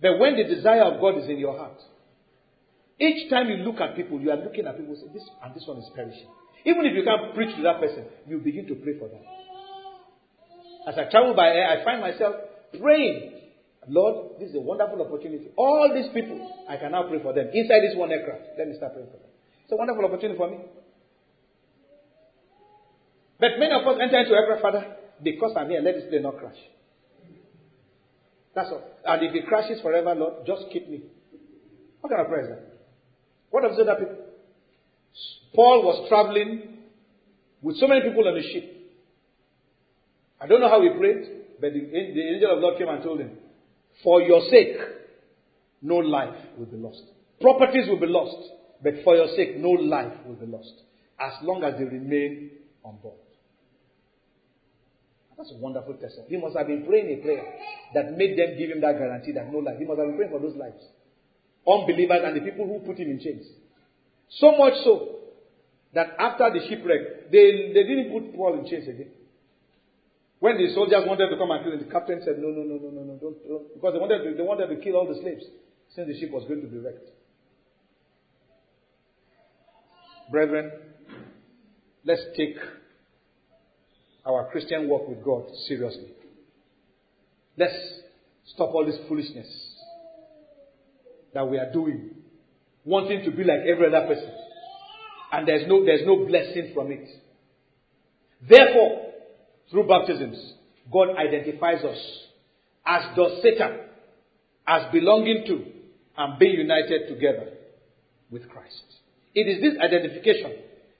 But when the desire of God is in your heart, each time you look at people, you are looking at people say, This and this one is perishing. Even if you can't preach to that person, you begin to pray for them. As I travel by air, I find myself praying. Lord, this is a wonderful opportunity. All these people, I can now pray for them. Inside this one aircraft, let me start praying for them. It's a wonderful opportunity for me. But many of us enter into aircraft, Father, because I'm here, let this plane not crash. That's all. And if it crashes forever, Lord, just keep me. What kind of prayer is that? What of the other people? Paul was traveling with so many people on the ship. I don't know how he prayed, but the, the angel of God came and told him, For your sake, no life will be lost. Properties will be lost, but for your sake, no life will be lost. As long as they remain on board. That's a wonderful testimony. He must have been praying a prayer that made them give him that guarantee that no life. He must have been praying for those lives. Unbelievers and the people who put him in chains. So much so that after the shipwreck, they, they didn't put Paul in chains again. When the soldiers wanted to come and kill him, the captain said, No, no, no, no, no, no, don't, don't. Because they wanted, to, they wanted to kill all the slaves since the ship was going to be wrecked. Brethren, let's take our Christian walk with God seriously. Let's stop all this foolishness that we are doing, wanting to be like every other person. And there's no, there's no blessing from it. Therefore, through baptisms, God identifies us, as does Satan, as belonging to and being united together with Christ. It is this identification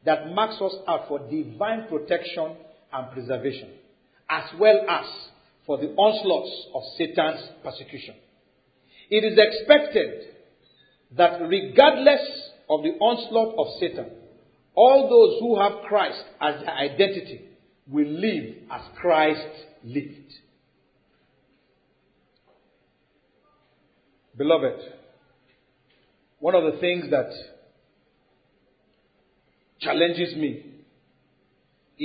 that marks us out for divine protection and preservation, as well as for the onslaughts of Satan's persecution. It is expected that regardless of the onslaught of Satan, all those who have Christ as their identity will live as Christ lived. Beloved, one of the things that challenges me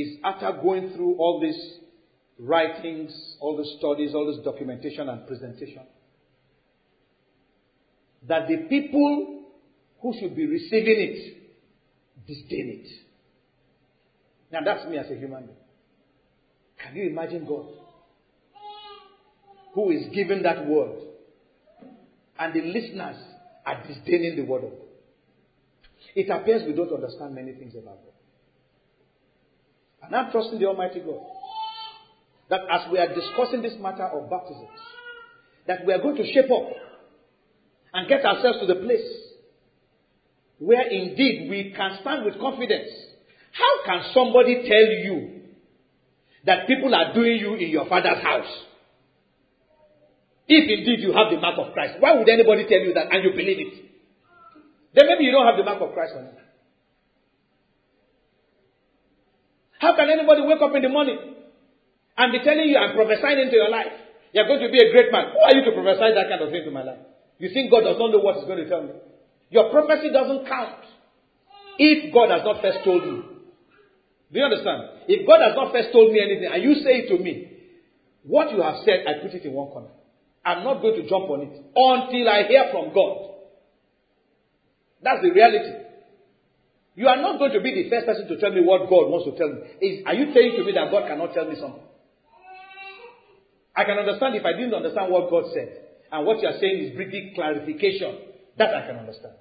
is after going through all these writings, all the studies, all this documentation and presentation, that the people who should be receiving it disdain it. Now that's me as a human being. Can you imagine God? Who is giving that word? And the listeners are disdaining the word of God. It appears we don't understand many things about God. And I'm trusting the Almighty God that as we are discussing this matter of baptisms, that we are going to shape up and get ourselves to the place where indeed we can stand with confidence. How can somebody tell you that people are doing you in your father's house? If indeed you have the mark of Christ, why would anybody tell you that and you believe it? Then maybe you don't have the mark of Christ on you. How can anybody wake up in the morning and be telling you I'm prophesying into your life? You're going to be a great man. Who are you to prophesy that kind of thing to my life? You think God does not know what He's going to tell me? Your prophecy doesn't count if God has not first told you. Do you understand? If God has not first told me anything and you say it to me, what you have said, I put it in one corner. I'm not going to jump on it until I hear from God. That's the reality. You are not going to be the first person to tell me what God wants to tell me. Is, are you saying to me that God cannot tell me something? I can understand if I didn't understand what God said. And what you are saying is bringing clarification. That I can understand.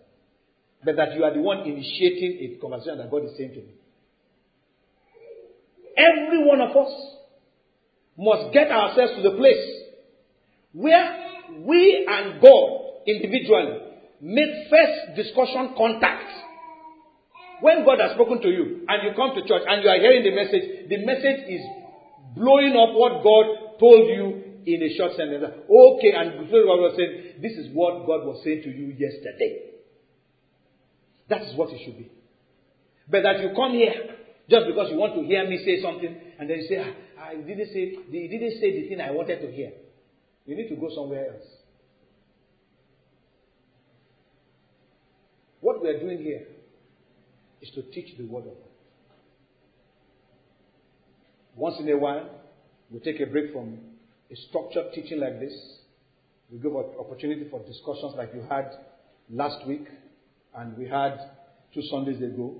But that you are the one initiating a conversation that God is saying to me. Every one of us must get ourselves to the place where we and God individually make first discussion contact when God has spoken to you and you come to church and you are hearing the message, the message is blowing up what God told you in a short sentence. Okay, and God was saying, this is what God was saying to you yesterday. That is what it should be. But that you come here just because you want to hear me say something and then you say, ah, I didn't say, he didn't say the thing I wanted to hear. You need to go somewhere else. What we are doing here to teach the Word of God. Once in a while, we take a break from a structured teaching like this. We give opportunity for discussions like you had last week and we had two Sundays ago,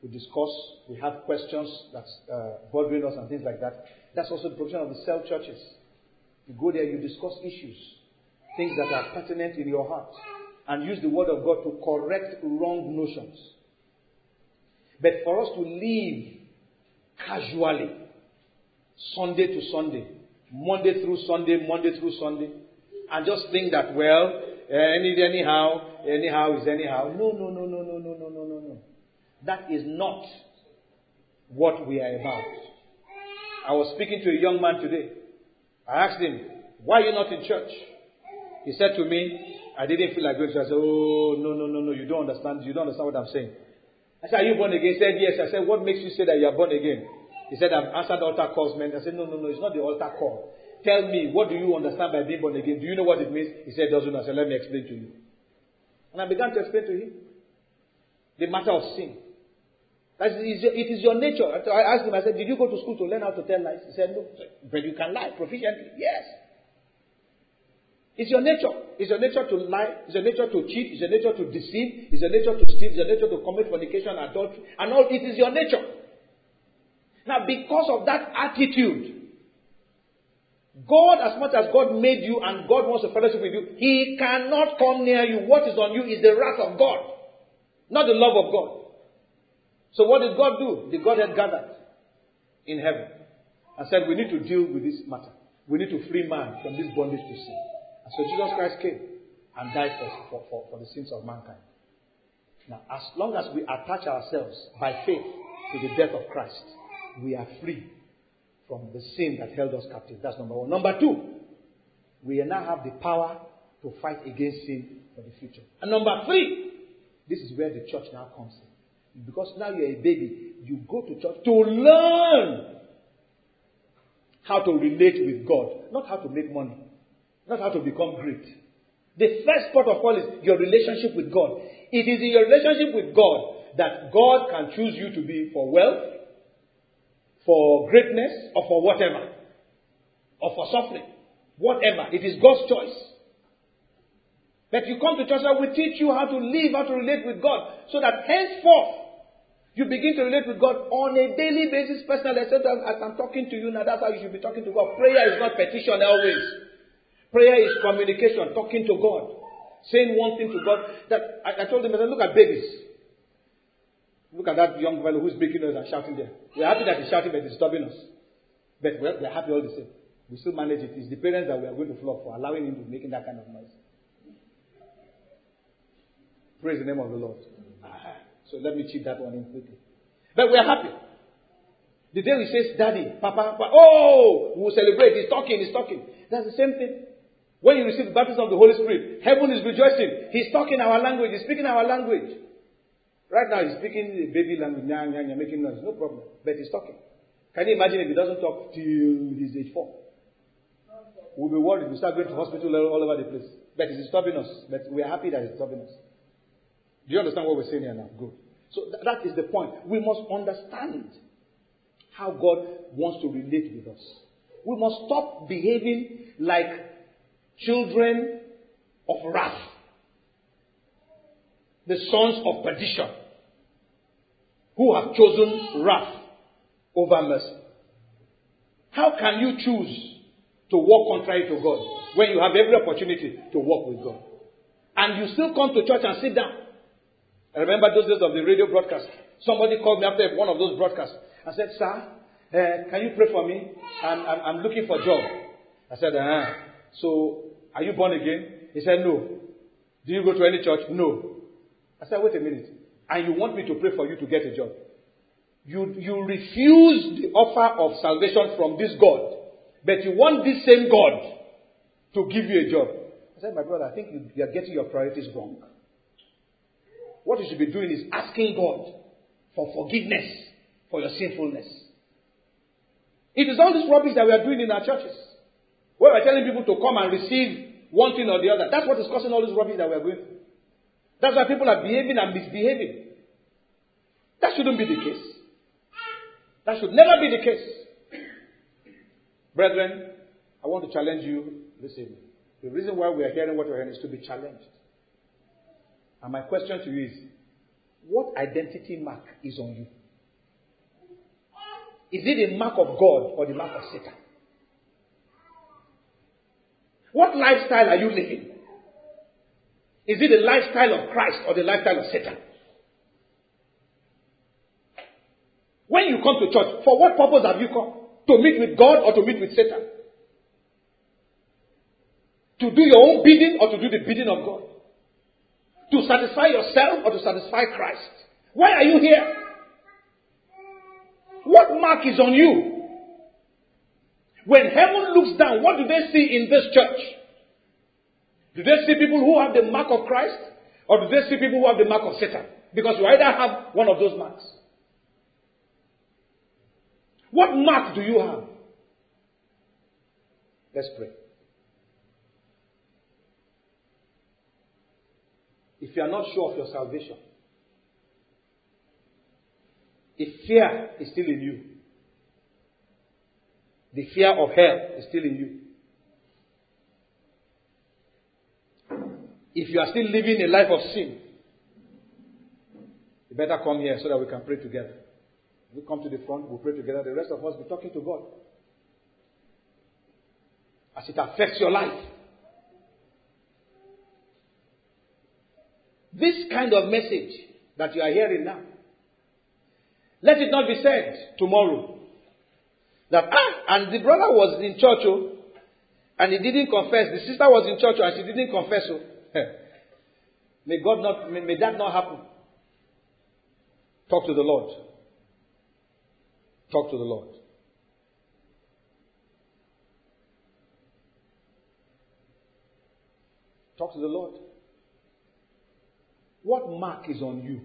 We discuss, we have questions that's uh, bothering us and things like that. That's also the provision of the cell churches. You go there, you discuss issues, things that are pertinent in your heart, and use the word of God to correct wrong notions. But for us to live casually, Sunday to Sunday, Monday through Sunday, Monday through Sunday, and just think that, well, any, anyhow, anyhow is anyhow. No, no, no, no, no, no, no, no, no, no. That is not what we are about. I was speaking to a young man today. I asked him, Why are you not in church? He said to me, I didn't feel like going to church. I said, Oh, no, no, no, no, you don't understand. You don't understand what I'm saying. I said, Are you born again? He said, Yes. I said, What makes you say that you are born again? He said, I've answered altar calls, man. I said, No, no, no, it's not the altar call. Tell me, what do you understand by being born again? Do you know what it means? He said, Doesn't. I said, Let me explain to you. And I began to explain to him the matter of sin. It is your nature. I asked him, I said, Did you go to school to learn how to tell lies? He said, No. But you can lie proficiently. Yes. It's your nature. It's your nature to lie. It's your nature to cheat. It's your nature to deceive. It's your nature to steal. It's your nature to commit fornication, and adultery, and all. It is your nature. Now, because of that attitude, God, as much as God made you and God wants a fellowship with you, He cannot come near you. What is on you is the wrath of God, not the love of God. So what did God do? The Godhead gathered in heaven and said, we need to deal with this matter. We need to free man from this bondage to sin. So Jesus Christ came and died for, for, for, for the sins of mankind. Now, as long as we attach ourselves by faith to the death of Christ, we are free from the sin that held us captive. That's number one. Number two, we now have the power to fight against sin for the future. And number three, this is where the church now comes in. Because now you're a baby, you go to church to learn how to relate with God, not how to make money, not how to become great. The first part of all is your relationship with God. It is in your relationship with God that God can choose you to be for wealth, for greatness, or for whatever, or for suffering. Whatever. It is God's choice. But you come to church and we teach you how to live, how to relate with God, so that henceforth you begin to relate with God on a daily basis, personally. As I'm talking to you now, that's how you should be talking to God. Prayer is not petition always. Prayer is communication, talking to God, saying one thing to God. That I, I told him, I said, look at babies. Look at that young fellow who's making noise and shouting there. We're happy that he's shouting, but disturbing us. But we're, we're happy all the same. We still manage it. It's the parents that we are going to flog for allowing him to making that kind of noise. Praise the name of the Lord. Ah, so let me chip that one in quickly. But we are happy. The day he says, Daddy, Papa, Papa, oh, we will celebrate. He's talking, he's talking. That's the same thing. When you receive the baptism of the Holy Spirit, heaven is rejoicing. He's talking our language, he's speaking our language. Right now, he's speaking the baby language, nyang, nyang, making noise, no problem. But he's talking. Can you imagine if he doesn't talk till he's age four? We'll be worried. We'll start going to hospital all over the place. But he's stopping us. But we are happy that he's stopping us. Do you understand what we're saying here now? Good. So th- that is the point. We must understand how God wants to relate with us. We must stop behaving like children of wrath, the sons of perdition, who have chosen wrath over mercy. How can you choose to walk contrary to God when you have every opportunity to walk with God? And you still come to church and sit down I remember those days of the radio broadcast. Somebody called me after one of those broadcasts and said, Sir, uh, can you pray for me? I'm, I'm, I'm looking for a job. I said, "Uh-huh." So, are you born again? He said, No. Do you go to any church? No. I said, Wait a minute. And you want me to pray for you to get a job? You, you refuse the offer of salvation from this God, but you want this same God to give you a job. I said, My brother, I think you, you are getting your priorities wrong. What you should be doing is asking God for forgiveness for your sinfulness. It is all this rubbish that we are doing in our churches. Where we're telling people to come and receive one thing or the other. That's what is causing all this rubbish that we are going through. That's why people are behaving and misbehaving. That shouldn't be the case. That should never be the case. Brethren, I want to challenge you this evening. The reason why we are hearing what we're hearing is to be challenged. And my question to you is what identity mark is on you? Is it the mark of God or the mark of Satan? What lifestyle are you living? Is it the lifestyle of Christ or the lifestyle of Satan? When you come to church, for what purpose have you come? To meet with God or to meet with Satan? To do your own bidding or to do the bidding of God? To satisfy yourself or to satisfy Christ? Why are you here? What mark is on you? When heaven looks down, what do they see in this church? Do they see people who have the mark of Christ? Or do they see people who have the mark of Satan? Because you either have one of those marks. What mark do you have? Let's pray. If you are not sure of your salvation, if fear is still in you, the fear of hell is still in you. If you are still living a life of sin, you better come here so that we can pray together. We come to the front, we'll pray together. The rest of us be talking to God. As it affects your life. This kind of message that you are hearing now, let it not be said tomorrow that, ah, and the brother was in church, oh, and he didn't confess. The sister was in church, oh, and she didn't confess. Oh. [LAUGHS] may God not, may, may that not happen. Talk to the Lord. Talk to the Lord. Talk to the Lord. What mark is on you?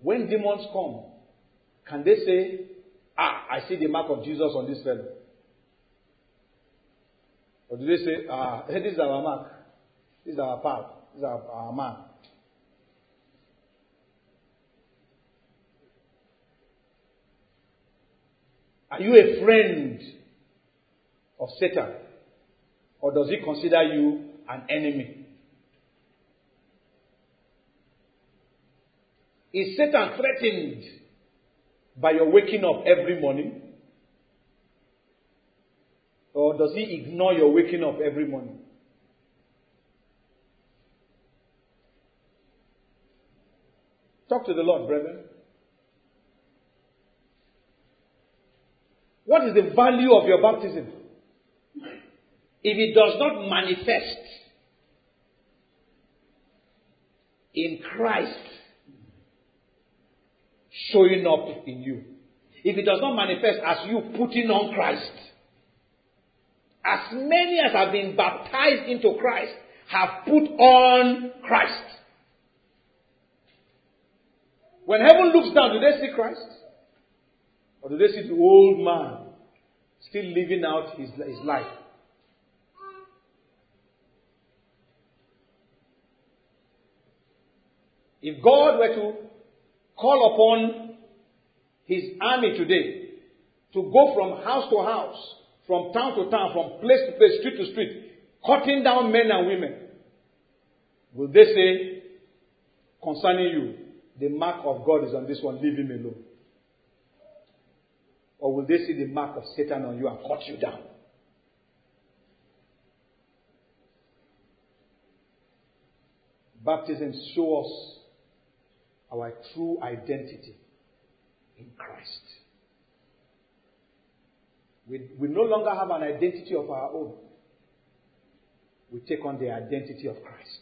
When demons come, can they say, Ah, I see the mark of Jesus on this fellow? Or do they say, Ah, [LAUGHS] this is our mark, this is our path, this is our, our man? Are you a friend of Satan? Or does he consider you an enemy? Is Satan threatened by your waking up every morning? Or does he ignore your waking up every morning? Talk to the Lord, brethren. What is the value of your baptism? If it does not manifest in Christ showing up in you, if it does not manifest as you putting on Christ, as many as have been baptized into Christ have put on Christ. When heaven looks down, do they see Christ? Or do they see the old man still living out his, his life? If God were to call upon his army today to go from house to house, from town to town, from place to place, street to street, cutting down men and women, will they say, concerning you, the mark of God is on this one, leave him alone? Or will they see the mark of Satan on you and cut you down? Baptism shows us our true identity in Christ. We, we no longer have an identity of our own. We take on the identity of Christ.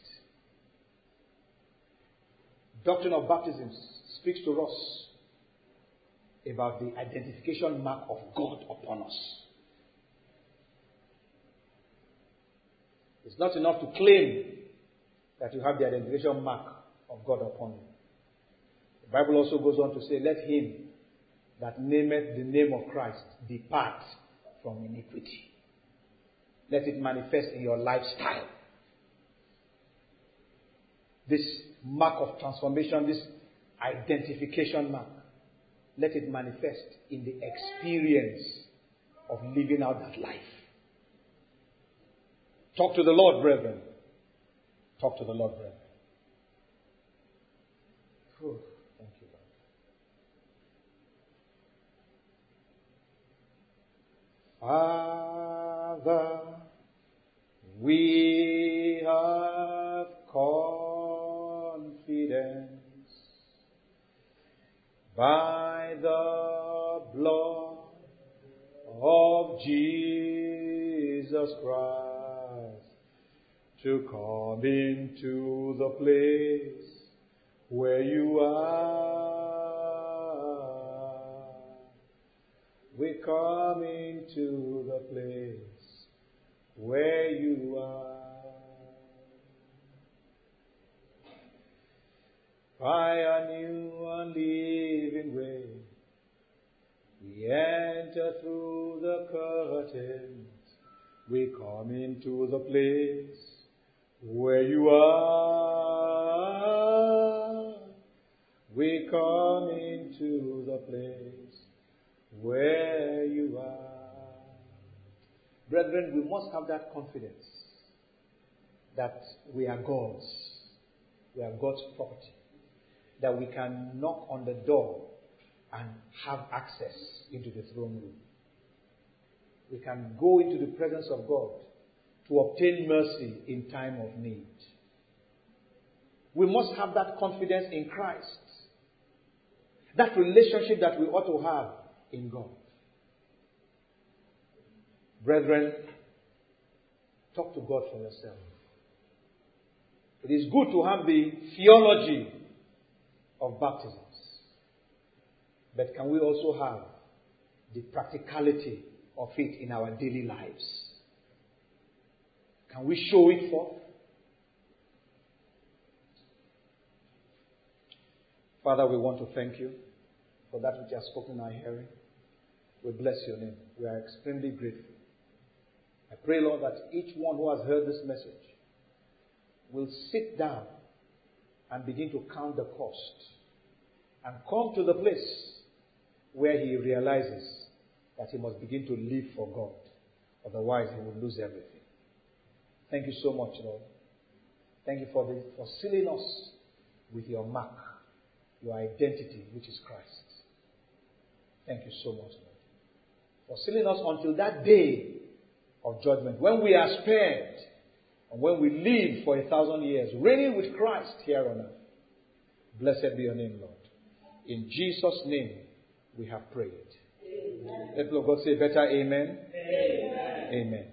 Doctrine of baptism speaks to us about the identification mark of God upon us. It's not enough to claim that you have the identification mark of God upon you. The Bible also goes on to say, Let him that nameth the name of Christ depart from iniquity. Let it manifest in your lifestyle. This mark of transformation, this identification mark let it manifest in the experience of living out that life. Talk to the Lord, brethren. Talk to the Lord, brethren. Thank you, Lord. Father, we have confidence by the blood of Jesus Christ to come into the place where you are. We come into the place where you are. By a new and living way, we enter through the curtains. We come into the place where you are. We come into the place where you are. Brethren, we must have that confidence that we are God's. We are God's property. That we can knock on the door and have access into the throne room. We can go into the presence of God to obtain mercy in time of need. We must have that confidence in Christ. That relationship that we ought to have in God. Brethren, talk to God for yourself. It is good to have the theology of baptisms. But can we also have the practicality of it in our daily lives? Can we show it forth? Father, we want to thank you for that which you have spoken in our hearing. We bless your name. We are extremely grateful. I pray, Lord, that each one who has heard this message will sit down and begin to count the cost and come to the place where he realizes that he must begin to live for God. Otherwise, he will lose everything. Thank you so much, Lord. Thank you for, the, for sealing us with your mark, your identity, which is Christ. Thank you so much, Lord. For sealing us until that day of judgment, when we are spared, and when we live for a thousand years, reigning with Christ here on earth. Blessed be your name, Lord. In Jesus' name, we have prayed. Amen. Let God say better amen. Amen. amen.